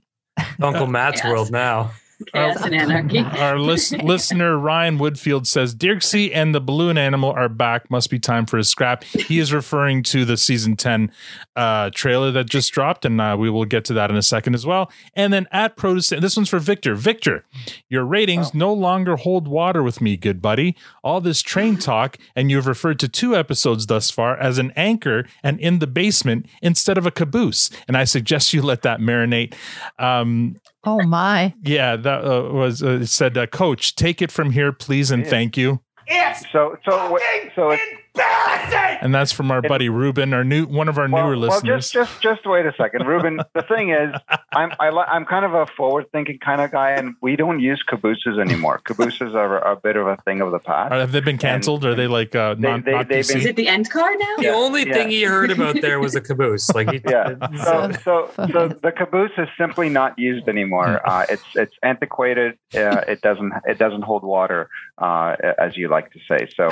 Uncle Mat's world now. Chaos and anarchy. our lis- listener Ryan Woodfield says Dirksey and the balloon animal are back. Must be time for a scrap. He is referring to the season ten uh, trailer that just dropped, and uh, we will get to that in a second as well. And then at Protestant, this one's for Victor. Victor, your ratings no longer hold water with me, good buddy. All this train talk, and you've referred to two episodes thus far as an anchor and in the basement instead of a caboose. And I suggest you let that marinate. Um, Oh my. yeah, that uh, was uh, it said, uh, Coach, take it from here, please, and thank you. It's so so what- so it's And that's from our buddy Ruben, our new one of our newer well, listeners. just just just wait a second, Ruben. the thing is, I'm I, li- I'm kind of a forward-thinking kind of guy, and we don't use cabooses anymore. Cabooses are a bit of a thing of the past. Are, have they been canceled? Are they like uh, non, they- not they've been- Is it the end card now? The only yeah. thing he heard about there was a caboose. Like, he, yeah. So, so, so the caboose is simply not used anymore. Uh, it's it's antiquated. Uh, it doesn't it doesn't hold water, uh, as you like to say. So,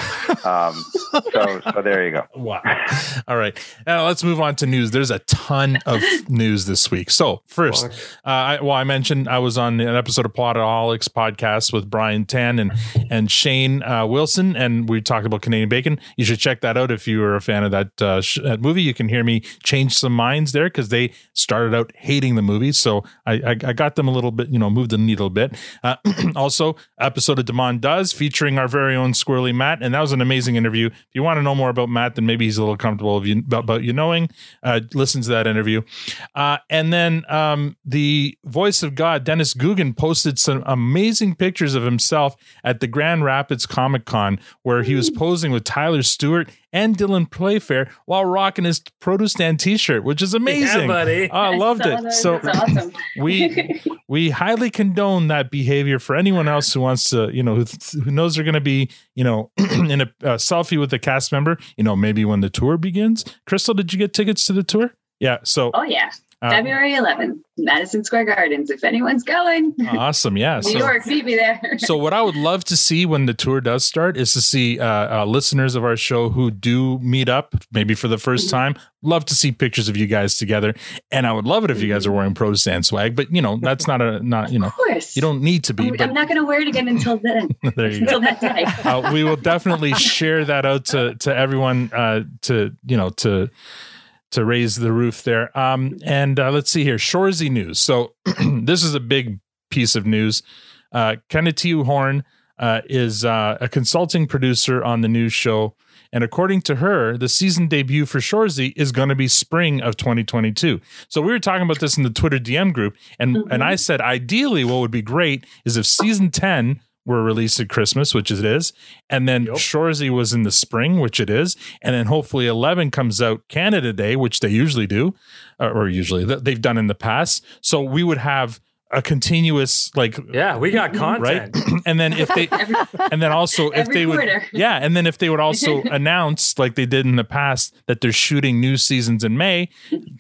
um, so so there you go. Wow. All right. Now let's move on to news. There's a ton of news this week. So first, uh, I, well, I mentioned I was on an episode of Plotaholics podcast with Brian Tan and and Shane uh, Wilson, and we talked about Canadian bacon. You should check that out if you were a fan of that, uh, sh- that movie. You can hear me change some minds there because they started out hating the movie, so I, I, I got them a little bit, you know, moved the needle a bit. Uh, also, episode of Demond Does featuring our very own Squirrely Mat, and that was an amazing interview. If you want to know more about Mat, then maybe he's a little comfortable of you, about, about you knowing. Uh, listen to that interview, uh, and then um, the voice of God, Dennis Guggen, posted some amazing pictures of himself at the Grand Rapids Comic Con, where he was posing with Tyler Stewart and Dylan Playfair while rocking his Produce Protestant T-shirt, which is amazing. Yeah, buddy. Oh, I loved it. that. So awesome. we we highly condone that behavior for anyone else who wants to, you know, who, who knows they're going to be, you know, in a, a selfie with a cast member. You know, maybe when the tour begins. Kristal, did you get tickets to the tour? Yeah. So Oh yeah. Uh, February 11th, Madison Square Gardens. If anyone's going, awesome. Yeah. New so- York, meet me there. so what I would love to see when the tour does start is to see uh, uh, listeners of our show who do meet up, maybe for the first time. Love to see pictures of you guys together, and I would love it if you guys are wearing Pro Stand swag. But you know, that's not a not you know, of course. you don't need to be. I'm, But I'm not going to wear it again until then. there you until go. that day. uh, we will definitely share that out to to everyone uh, to you know to to raise the roof there. Um, and uh, let's see here, Shorzy news. So this is a big piece of news. Uh, Kaniehtiio Horn uh, is uh, a consulting producer on the news show. And according to her, the season debut for Shorzy is going to be spring of 2022. So we were talking about this in the Twitter DM group, and and I said ideally, what would be great is if season 10 were released at Christmas, which it is, and then Shorzy was in the spring, which it is, and then hopefully 11 comes out Canada Day, which they usually do, or, or usually they've done in the past. So we would have a continuous like yeah we got content. Right and then if they and then also if Every they would yeah and then if they would also announce like they did in the past that they're shooting new seasons in may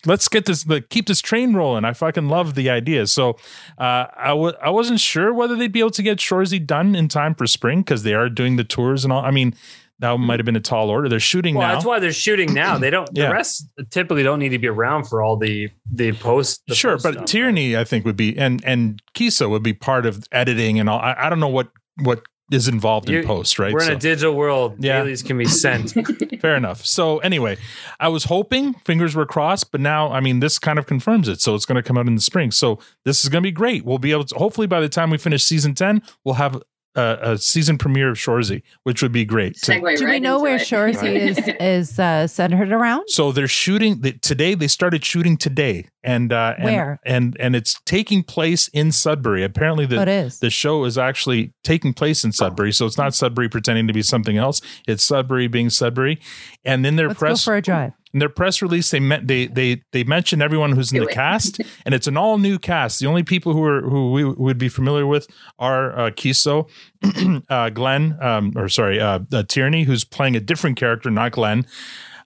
let's get this like, keep this train rolling. I fucking love the idea. So uh I w- I wasn't sure whether they'd be able to get shorzy done in time for spring because they are doing the tours and all. I mean that hmm. might have been a tall order they're shooting Well, now that's why they're shooting now. They don't. Yeah. The rest typically don't need to be around for all the the post. The sure, post but stuff. Tierney, I think, would be and and Keeso would be part of editing and all. I, I don't know what what is involved You- in post, right? We're in a digital world. Yeah. Dailies can be sent. Fair enough. So anyway, I was hoping fingers were crossed, but now I mean this kind of confirms it. So it's going to come out in the spring. So this is going to be great. We'll be able to hopefully by the time we finish season ten, we'll have a, a season premiere of Shorzy, which would be great. to- Do we know where Shorzy is is uh, centered around? So they're shooting the, today. They started shooting today, and uh, and, Where? and and it's taking place in Sudbury. Apparently, the Oh, the show is actually taking place in Sudbury. So it's not Sudbury pretending to be something else. It's Sudbury being Sudbury. And in their Let's go press for a drive. In their press release, they met they they they mentioned everyone who's in Do the it. cast, and it's an all new cast. The only people who are who we would be familiar with are uh, Keeso, uh, Glen, um, or sorry, uh, uh, Tierney, who's playing a different character, not Glen.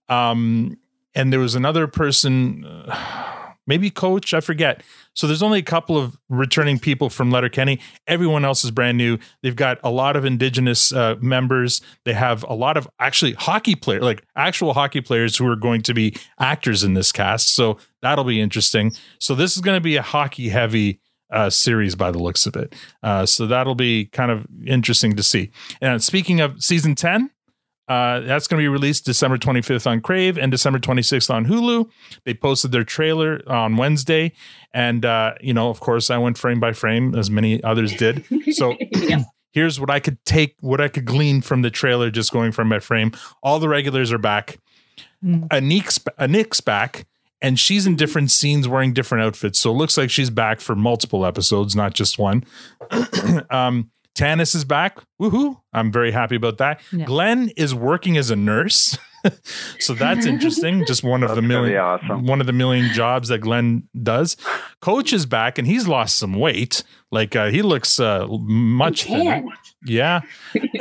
Um, and there was another person, uh, maybe Coach, I forget. So there's only a couple of returning people from Letterkenny. Everyone else is brand new. They've got a lot of indigenous uh, members. They have a lot of actually hockey players, like actual hockey players who are going to be actors in this cast. So that'll be interesting. So this is going to be a hockey heavy uh, series by the looks of it. Uh, so that'll be kind of interesting to see. And speaking of season 10, uh, that's going to be released December 25th on Crave and December 26th on Hulu. They posted their trailer on Wednesday. And, uh, you know, of course, I went frame by frame as many others did. So here's what I could take, what I could glean from the trailer, just going frame by frame. All the regulars are back. Anik's, Anik's back. And she's in different scenes wearing different outfits. So it looks like she's back for multiple episodes, not just one. um, Tanis is back. Woohoo. I'm very happy about that. Glen is working as a nurse. so that's interesting. Just one of the gonna million awesome. one of the million jobs that Glen does. Coach is back and he's lost some weight. Like uh, he looks uh, much. Yeah.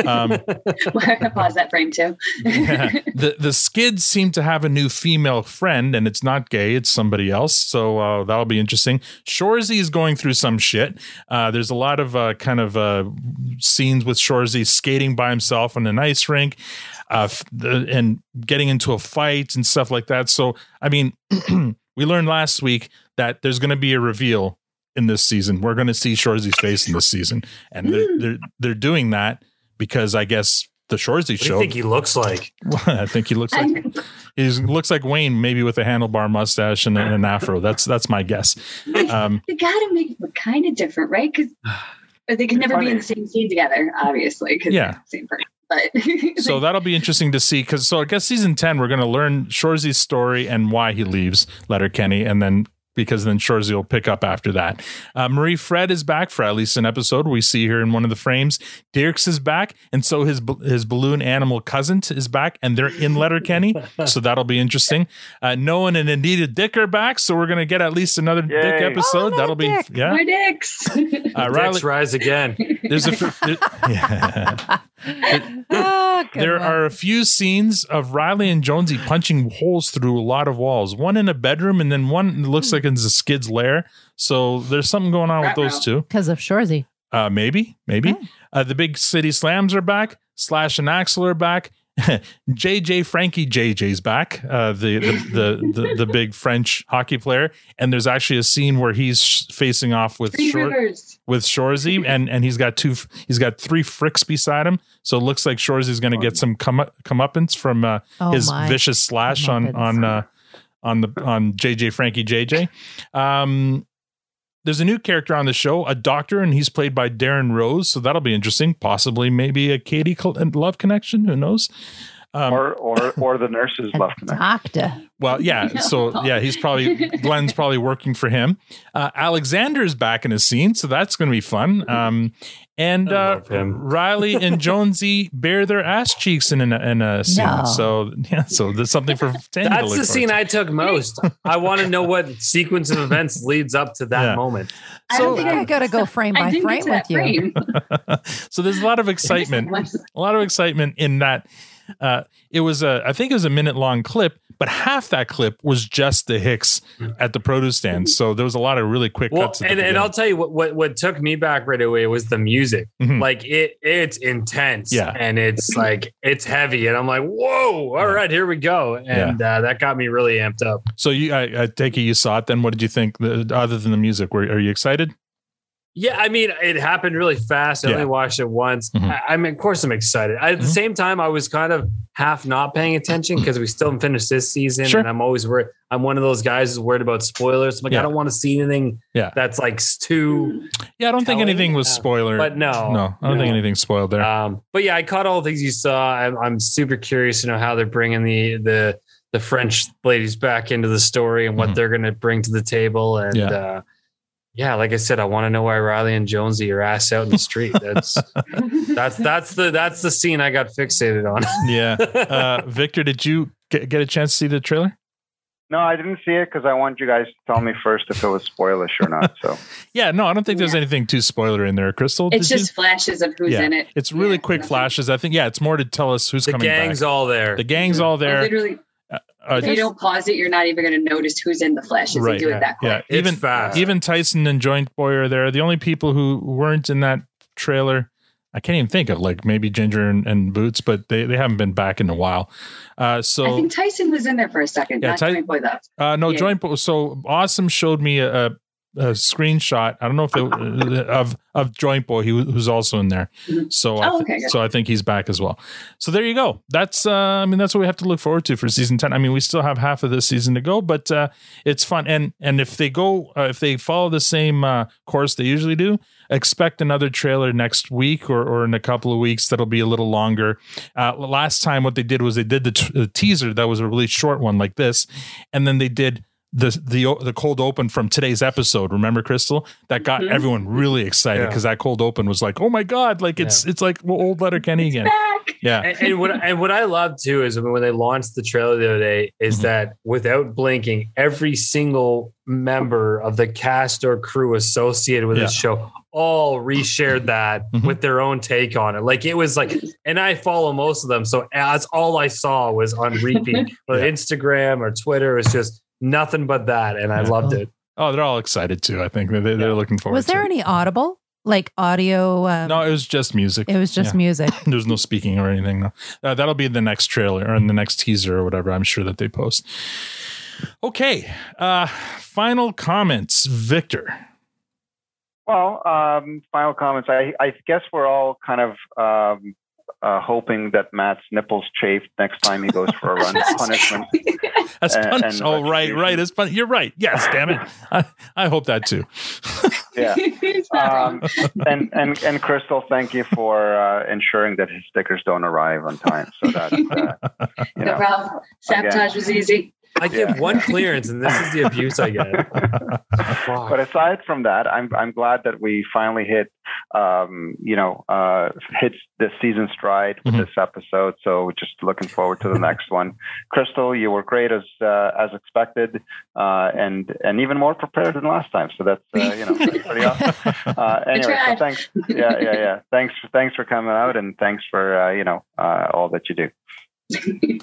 Um, We're gonna pause that frame too. the the skids seem to have a new female friend, and it's not gay; it's somebody else. So uh, that'll be interesting. Shorzy is going through some shit. Uh, there's a lot of uh, kind of uh, scenes with Shorzy skating by himself on an ice rink, uh, and getting into a fight and stuff like that. So I mean, we learned last week that there's going to be a reveal in this season. We're going to see Shorzy's face in this season, and they're they're, they're doing that because I guess the Shorzy What do show. you think he looks like? I think he looks like he looks like Wayne, maybe with a handlebar mustache and, an afro. That's that's my guess. Um, They gotta make it look kind of different, right? Because they can never be in the same scene together, obviously. 'cause Yeah. same person. But so that'll be interesting to see. Because so I guess season ten, we're going to learn Shorzy's story and why he leaves Letterkenny, and then because then Shorzy will pick up after that. Uh, Marie Fred is back for at least an episode. We see her in one of the frames. Dirks is back, and so his his balloon animal cousin is back, and they're in Letterkenny. so that'll be interesting. Uh, Noah and Anita Dick are back, so we're going to get at least another Dick Yay. episode. that'll be yeah. my dicks. Uh, Dicks rise again. There's a there- yeah. oh there are a few scenes of Reilly and Jonesy punching holes through a lot of walls. One in a bedroom, and then one looks like it's a skid's lair. So there's something going on with those two. Because of Shorzy. Uh, maybe, maybe. Uh, the big city slams are back. Slash and Axel are back. JJ Frankie JJ's back. Uh, the, the, the the the big French hockey player, and there's actually a scene where he's sh- facing off with Three Shor- Rivers. with Shorzy, and and he's got two. He's got three fricks beside him, so it looks like Shorzy's going to get some come up comeuppance from uh, Oh his my vicious slash on on uh, on the on JJ Frankie JJ. Um, there's a new character on the show, a doctor, and he's played by Darren Rose. So that'll be interesting. Possibly, maybe a Katy Col- love connection. Who knows? Um, or or or the nurses love connection. Doctor. well, yeah. So yeah, he's probably Glen's probably working for him. Uh, Alexander's back in a scene, so that's going to be fun. Um, and uh, Reilly and Jonesy bare their ass cheeks in a, in a scene. No. So yeah, so there's something for Tanya to That's look the scene to. I took most. I want to know what sequence of events leads up to that Yeah. moment. So I, think I gotta go frame by frame with to you. that so there's a lot of excitement, a lot of excitement in that. Uh, it was a, I think it was a minute long clip, but half that clip was just the Hicks at the produce stand. So there was a lot of really quick Well, cuts. and, and. I'll tell you what, what what took me back right away was the music. Mhm. Like it it's intense. Yeah. And it's like it's heavy. And I'm like, whoa, all right, here we go. And uh, that got me really amped up. So you, I, I take it you saw it. Then what did you think? The, other than the music, were are you excited? Yeah, I mean, it happened really fast. I Yeah. Mm-hmm. only watched it once. I, I mean, of course, I'm excited. I, at the same time, I was kind of half not paying attention because we still haven't finished this season, Sure. and I'm always worried. I'm one of those guys who's worried about spoilers. Like, Yeah. I don't want to see anything Yeah. that's like too. Yeah, I don't think anything was spoiler. but no, no, I don't think no. anything spoiled there. Um, but yeah, I caught all the things you saw. I'm, I'm super curious to know how they're bringing the the the French ladies back into the story and what they're going to bring to the table. And Mm-hmm. Yeah. uh, yeah, like I said, I want to know why Reilly and Jonesy are ass out in the street. That's that's that's the that's the scene I got fixated on. yeah, uh, Victor, did you get, get a chance to see the trailer? No, I didn't see it because I want you guys to tell me first if it was spoilish or not. So Yeah, no, I don't think there's anything too spoiler in there, Kristal. It's did you? just flashes of who's yeah, in it. it's really quick flashes. I think yeah, it's more to tell us who's The coming. The gang's back. all there. The gang's all there. Literally, if you don't pause it, you're not even going to notice who's in the flashes. They do it that quick. Yeah, even even Tyson and Joint Boy are there. The only people who weren't in that trailer, I can't even think of like maybe Ginger and, and Boots, but they, they haven't been back in a while. Uh, so I think Tyson was in there for a second. Yeah, not Ty- Joint Boy though. uh, no, Yeah. Joint Boy. So Awesome showed me a, a, screenshot. I don't know if it, of of Joint Boy, he, who's also in there. So I Oh, okay, good. so I think he's back as well. So there you go. That's uh, I mean that's what we have to look forward to for season ten. I mean we still have half of this season to go, but uh, it's fun. And and if they go uh, if they follow the same uh, course they usually do, expect another trailer next week or or in a couple of weeks that'll be a little longer. Uh, last time what they did was they did the, t- the teaser that was a really short one like this, and then they did the the the cold open from today's episode. Remember, Kristal? That got Mhm. everyone really excited Yeah. because that cold open was like, oh my god, like it's it's like old Letterkenny again. Yeah, and, and what and what I love too is when they launched the trailer the other day is Mm-hmm. that without blinking, every single member of the cast or crew associated with this show all reshared that Mm-hmm. with their own take on it. Like it was like, and I follow most of them, so that's all I saw was on repeat, whether Instagram or Twitter. It was just nothing but that, and I Yeah. loved it. Oh, they're all excited too. I think they, they- they're looking forward. To it. Was there to any audible like audio? Um. No, it was just music. It was just Yeah. music. There's no speaking or anything. No, uh, that'll be the next trailer or in the next teaser or whatever. I'm sure that they post. Okay, uh, final comments, Victor. Well, um, final comments. I, I guess we're all kind of um, uh, hoping that Mat's nipples chafe next time he goes for a run. punishment. As And- punish- and oh, right, right. As pun- you're right. Yes, damn it. I, I hope that too. Yeah. Um, and and and Kristal, thank you for uh, ensuring that his stickers don't arrive on time. So that uh, you No problem. Sabotage again, was easy. I give one clearance, and this is the abuse I get. but aside from that, I'm I'm glad that we finally hit, um, you know, uh, hit this season stride with this episode. So just looking forward to the next one. Kristal, you were great as uh, as expected, uh, and and even more prepared than last time. So that's uh, you know that's pretty awesome. Uh, anyway, so thanks. Yeah, yeah, yeah. Thanks, thanks for coming out, and thanks for uh, you know uh, all that you do.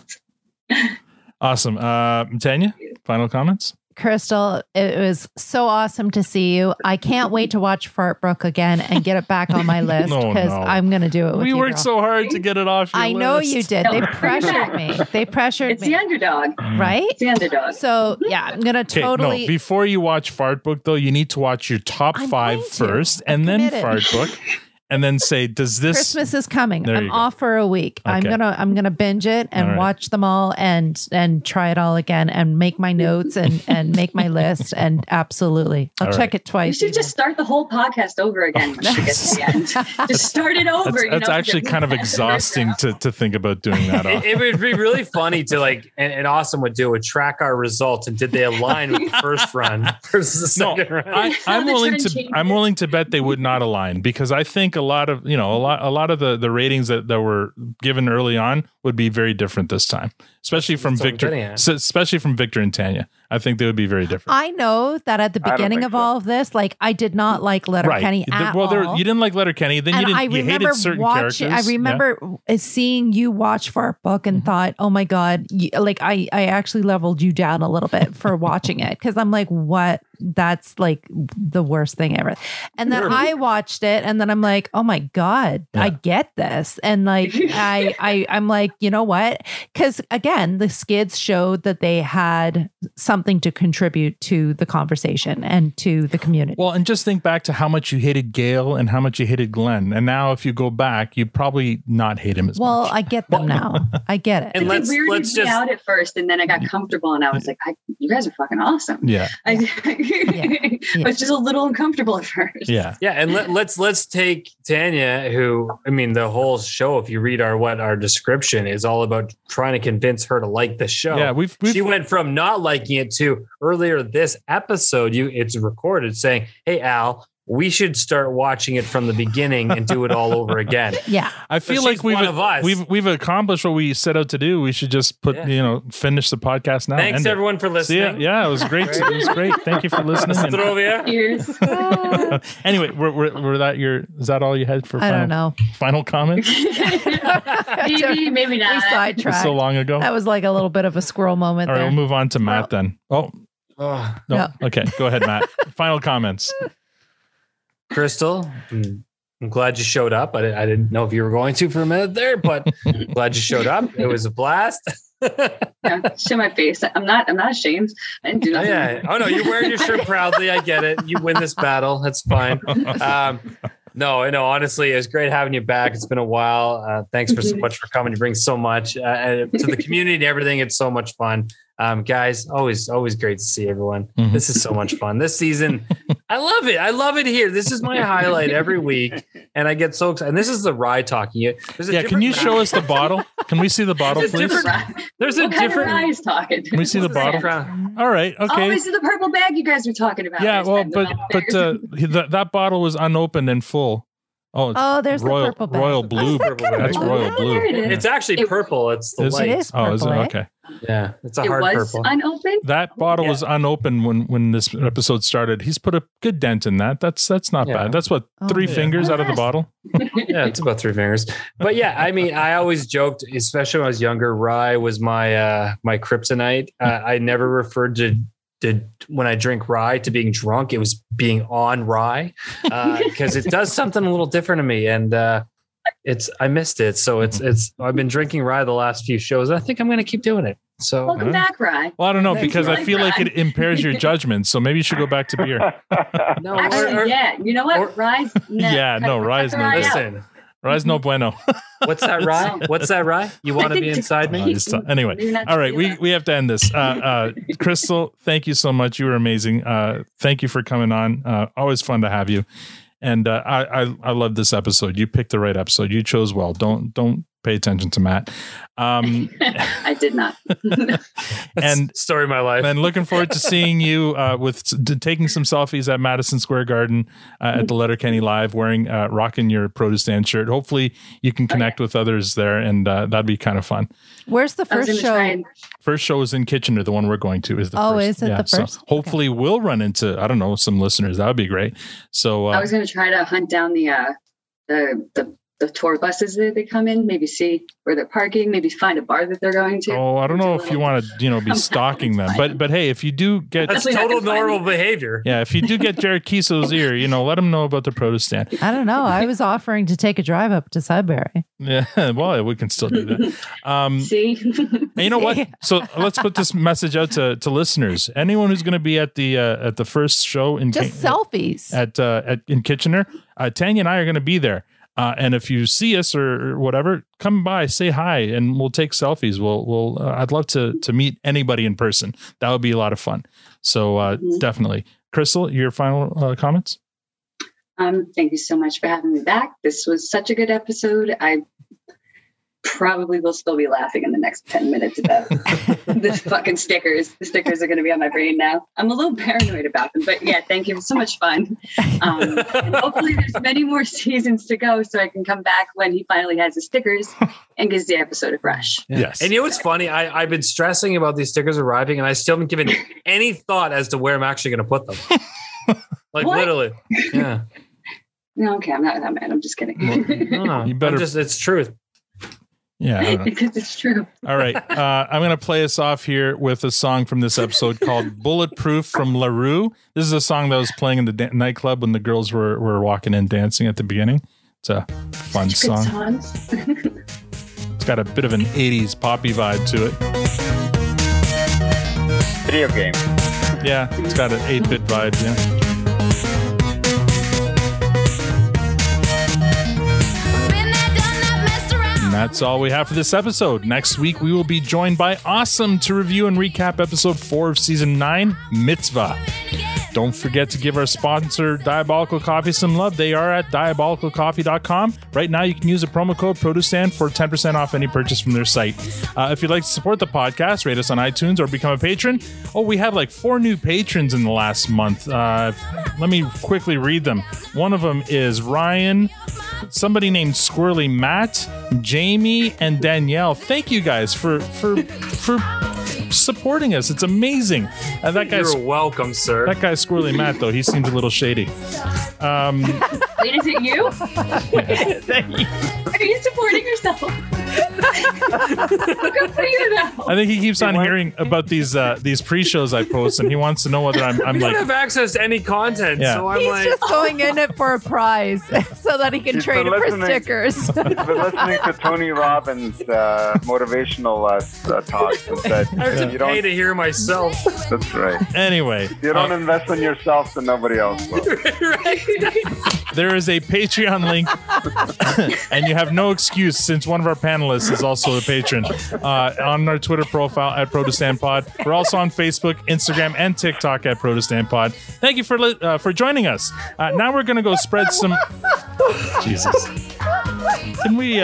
Awesome. Uh, Tanya, final comments? Kristal, it was so awesome to see you. I can't wait to watch Fart Book again and get it back on my list because no. I'm going to do it. With We you, worked girl. so hard to get it off. Your I know you did. They pressured me. They pressured It's me. It's the underdog. Right? It's the underdog. So yeah, I'm gonna totally. no. Before you watch Fart Book, though, you need to watch your top five first, and then committed. Fart Book, and then say, "Does this?" Christmas is coming. There I'm off for a week. I'm gonna I'm gonna binge it and All right. watch them all and and try it all again and make my notes and and make my list and absolutely I'll All check right. it twice. You twice. should just start the whole podcast over oh, again when you get to the end. Just start it over. That's, you that's know, actually kind of exhausting to, to think about doing that. It, it would be really funny to like, and, and Awesome would do would track our results and did they align with the first run versus the No, second run? I, I'm willing to changes. I'm willing to bet they would not align because I think a lot of you know a lot a lot of the the ratings that, that were given early on would be very different this time, especially from That's Victor, getting especially from Victor and Tanya. I think they would be very different. I know that at the beginning of so. all of this, like I did not like Letterkenny The- at well, there, all. you didn't like Letterkenny, then and you didn't. I you remember hated certain watching. characters. I remember uh, seeing you watch Fart Book and thought, "Oh my god!" You, like I, I actually leveled you down a little bit for watching it because I'm like, "What? That's like the worst thing ever." And then I watched it, and then I'm like, "Oh my god, I get this!" And like, I, I, I'm like, you know what? Because again, the skids showed that they had something to contribute to the conversation and to the community. Well, and just think back to how much you hated Gail and how much you hated Glen, and now if you go back, you probably not hate him as Well, much. Well, I get them now. I get it. And It let's weirded let's me just out at first, and then I got comfortable, and I was like, I, "You guys are fucking awesome." Yeah, I, I was just a little uncomfortable at first. yeah. yeah, and let, let's let's take Tanya, who I mean, the whole show. If you read our what our description is all about trying to convince her to like the show. Yeah, we've- we've- she went from not liking it to earlier this episode. You it's recorded saying, "Hey Al, we should start watching it from the beginning and do it all over again." Yeah. I So feel like we've one of us. we've we've accomplished what we set out to do. We should just put Yeah. you know finish the podcast now. Thanks end it. everyone for See ya. listening. Yeah, it was great. it was great. Thank you for listening. And- Zdrovia. Cheers. anyway, were, were, were that your is that all you had for? I Final, don't know. Final comments. maybe, maybe We not. sidetracked. so long ago. That was like a little bit of a squirrel moment All right, there. we'll move on to Matt then. Oh Oh, no. No. Okay, go ahead, Matt. Final comments. Kristal, I'm I'm glad you showed up. I, I didn't know if you were going to for a minute there, but glad you showed up. It was a blast. Yeah, show my face. I'm not. I'm not ashamed. I didn't do Oh, nothing. yeah. Oh no, you're wearing your shirt proudly. I get it. You win this battle. That's fine. Um, no, I know. Honestly, it was great having you back. It's been a while. Uh, thanks for so much for coming. You bring so much uh, to the community and everything. It's so much fun. Um, guys, always, always great to see everyone. Mhm. This is so much fun. This season, I love it. I love it here. This is my highlight every week, and I get so excited. And this is the rye talking. There's a Yeah, can you show us the bottle? Can we see the bottle, There's a please? different- There's a what kind of different. eyes talking? Can we see the bottle? crown? All right. Oh, Okay. this is the purple bag you guys were talking about. Yeah. Well, but but uh, he- that that bottle was unopened and full. Oh, it's Oh, there's the purple bag. royal blue. Purple bag. That's royal Oh, blue. there it is. Actually It- purple. It's the Is light. It is Oh, is it? purple, eh? Okay. Yeah, it's a it hard was purple. unopened. That bottle Yeah. was unopened when when this episode started. He's put a good dent in that. That's that's not Yeah. bad. That's what Oh, three yeah. fingers out of the bottle. yeah, it's about three fingers. But yeah, I mean, I always joked, especially when I was younger, rye was my uh my kryptonite. Uh, I never referred to to when I drink rye to being drunk. It was being on rye because it does something a little different to me, and uh, it's I missed it. So it's it's I've been drinking rye the last few shows. And I think I'm going to keep doing it. So Welcome back, Rye. Well, I don't know Thank because. I feel like it impairs your judgment. So maybe you should go back to beer. no, Actually, or- or- yeah. You know what? or- Rye's. Nah, Yeah, no, cut Rye's no rye good. out. listen. Rye's no bueno. What's that rye? What's that rye? You want to be inside me? Uh, just- anyway, all right, we, we have to end this. Uh, uh, Kristal, thank you so much. You were amazing. Uh, thank you for coming on. Uh, always fun to have you. And uh, I, I I love this episode. You picked the right episode. You chose well. Don't don't Pay attention to Mat. Um, I did not. and story of my life. And looking forward to seeing you uh, with to taking some selfies at Madison Square Garden uh, at the Letterkenny Live, wearing uh, rocking your ProduceStand shirt. Hopefully, you can connect with others there, and uh, that'd be kind of fun. Where's the first show? and- First show is in Kitchener. The one we're going to is the Oh, first. is it the so first? hopefully, we'll run into I don't know some listeners. That would be great. So I uh, was going to try to hunt down the uh, the the the tour buses that they come in. Maybe see where they're parking. Maybe find a bar that they're going to. oh, I don't know if you want to you know be stalking them, but but hey, if you do get That's total normal behavior. yeah, if you do get Jared Keeso's ear, you know, let him know about the ProduceStand. I don't know. I was offering to take a drive up to Sudbury. Yeah, well, we can still do that. Um, See, and you know what? So let's put this message out to, to listeners. Anyone who's going to be at the uh, at the first show in Just Ki- selfies. at uh, at in Kitchener, uh, Tanya and I are going to be there. Uh, and if you see us or, or whatever, come by, say hi, and we'll take selfies. We'll we'll. Uh, I'd love to to meet anybody in person. That would be a lot of fun. So uh, definitely, Kristal, your final uh, comments. um, thank you so much for having me back. This was such a good episode. I probably will still be laughing in the next 10 minutes about the fucking stickers. The stickers are going to be on my brain now. I'm a little paranoid about them, but yeah, thank you. It was so much fun. Um, and hopefully there's many more seasons to go so I can come back when he finally has his stickers and gives the episode a brush. Yes. And you know what's funny? I, I've been stressing about these stickers arriving, and I still haven't given any thought as to where I'm actually going to put them. like What? literally, yeah. No, okay, I'm not that mad. I'm just kidding. No, no, You better- just it's truth. Yeah. I don't know. because it's true. All right. Uh, I'm going to play us off here with a song from this episode called Bulletproof from La Roux. This is a song that was playing in the da- nightclub when the girls were, were walking in dancing at the beginning. It's a fun Good song. It's got a bit of an 80s poppy vibe to it. Video game. Yeah, it's got an 8 bit vibe. Yeah. That's all we have for this episode. Next week, we will be joined by Awesome to review and recap episode four of season nine, Mitzvah. Don't forget to give our sponsor, Diabolical Coffee, some love. They are at diabolicalcoffee.com. Right now, you can use a promo code PROTUSTAN for 10% off any purchase from their site. Uh, if you'd like to support the podcast, rate us on iTunes or become a patron. Oh, we have like four new patrons in the last month. Uh, let me quickly read them. One of them is Ryan somebody named Squirrely Matt, Jamie, and Danielle. Thank you guys for for for supporting us. It's amazing. And that guy's You're welcome, sir. that guy Squirrely Matt though, he seems a little shady. Um, Wait, is it you? Are you supporting yourself? Good for you, though. I think he keeps on hearing about these uh, these pre-shows I post, and he wants to know whether I'm I'm we don't like have access to any content, Yeah. so I'm He's like, just going in it for a prize so that he can He's trade it for listening. stickers. He's been listening to Tony Robbins' uh, motivational uh, uh, talks and said, I have to "You pay don't." to hear myself. That's right. anyway. You don't uh, invest in yourself, then nobody else will. there is a Patreon link, and you have no excuse since one of our panelists is also a patron. Uh, on our Twitter profile at ProduceStand Pod, we're also on Facebook, Instagram, and TikTok at ProduceStand Pod. Thank you for uh, for joining us. Uh, now we're gonna go spread some. Jesus, can we?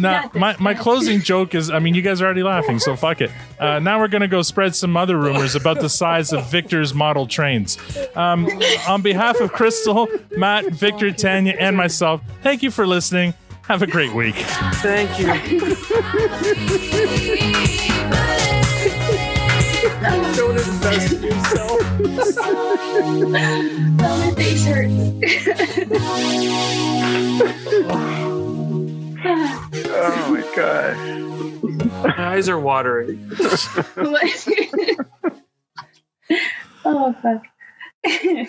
Now, my, my closing joke is I mean, you guys are already laughing, so fuck it. Uh, now we're going to go spread some other rumors about the size of Victor's model trains. Um, on behalf of Kristal, Mat, Victor, Tanya, and myself, thank you for listening. Have a great week. Thank you. Don't invest in yourself. my face hurts. oh my gosh. My eyes are watering. oh fuck.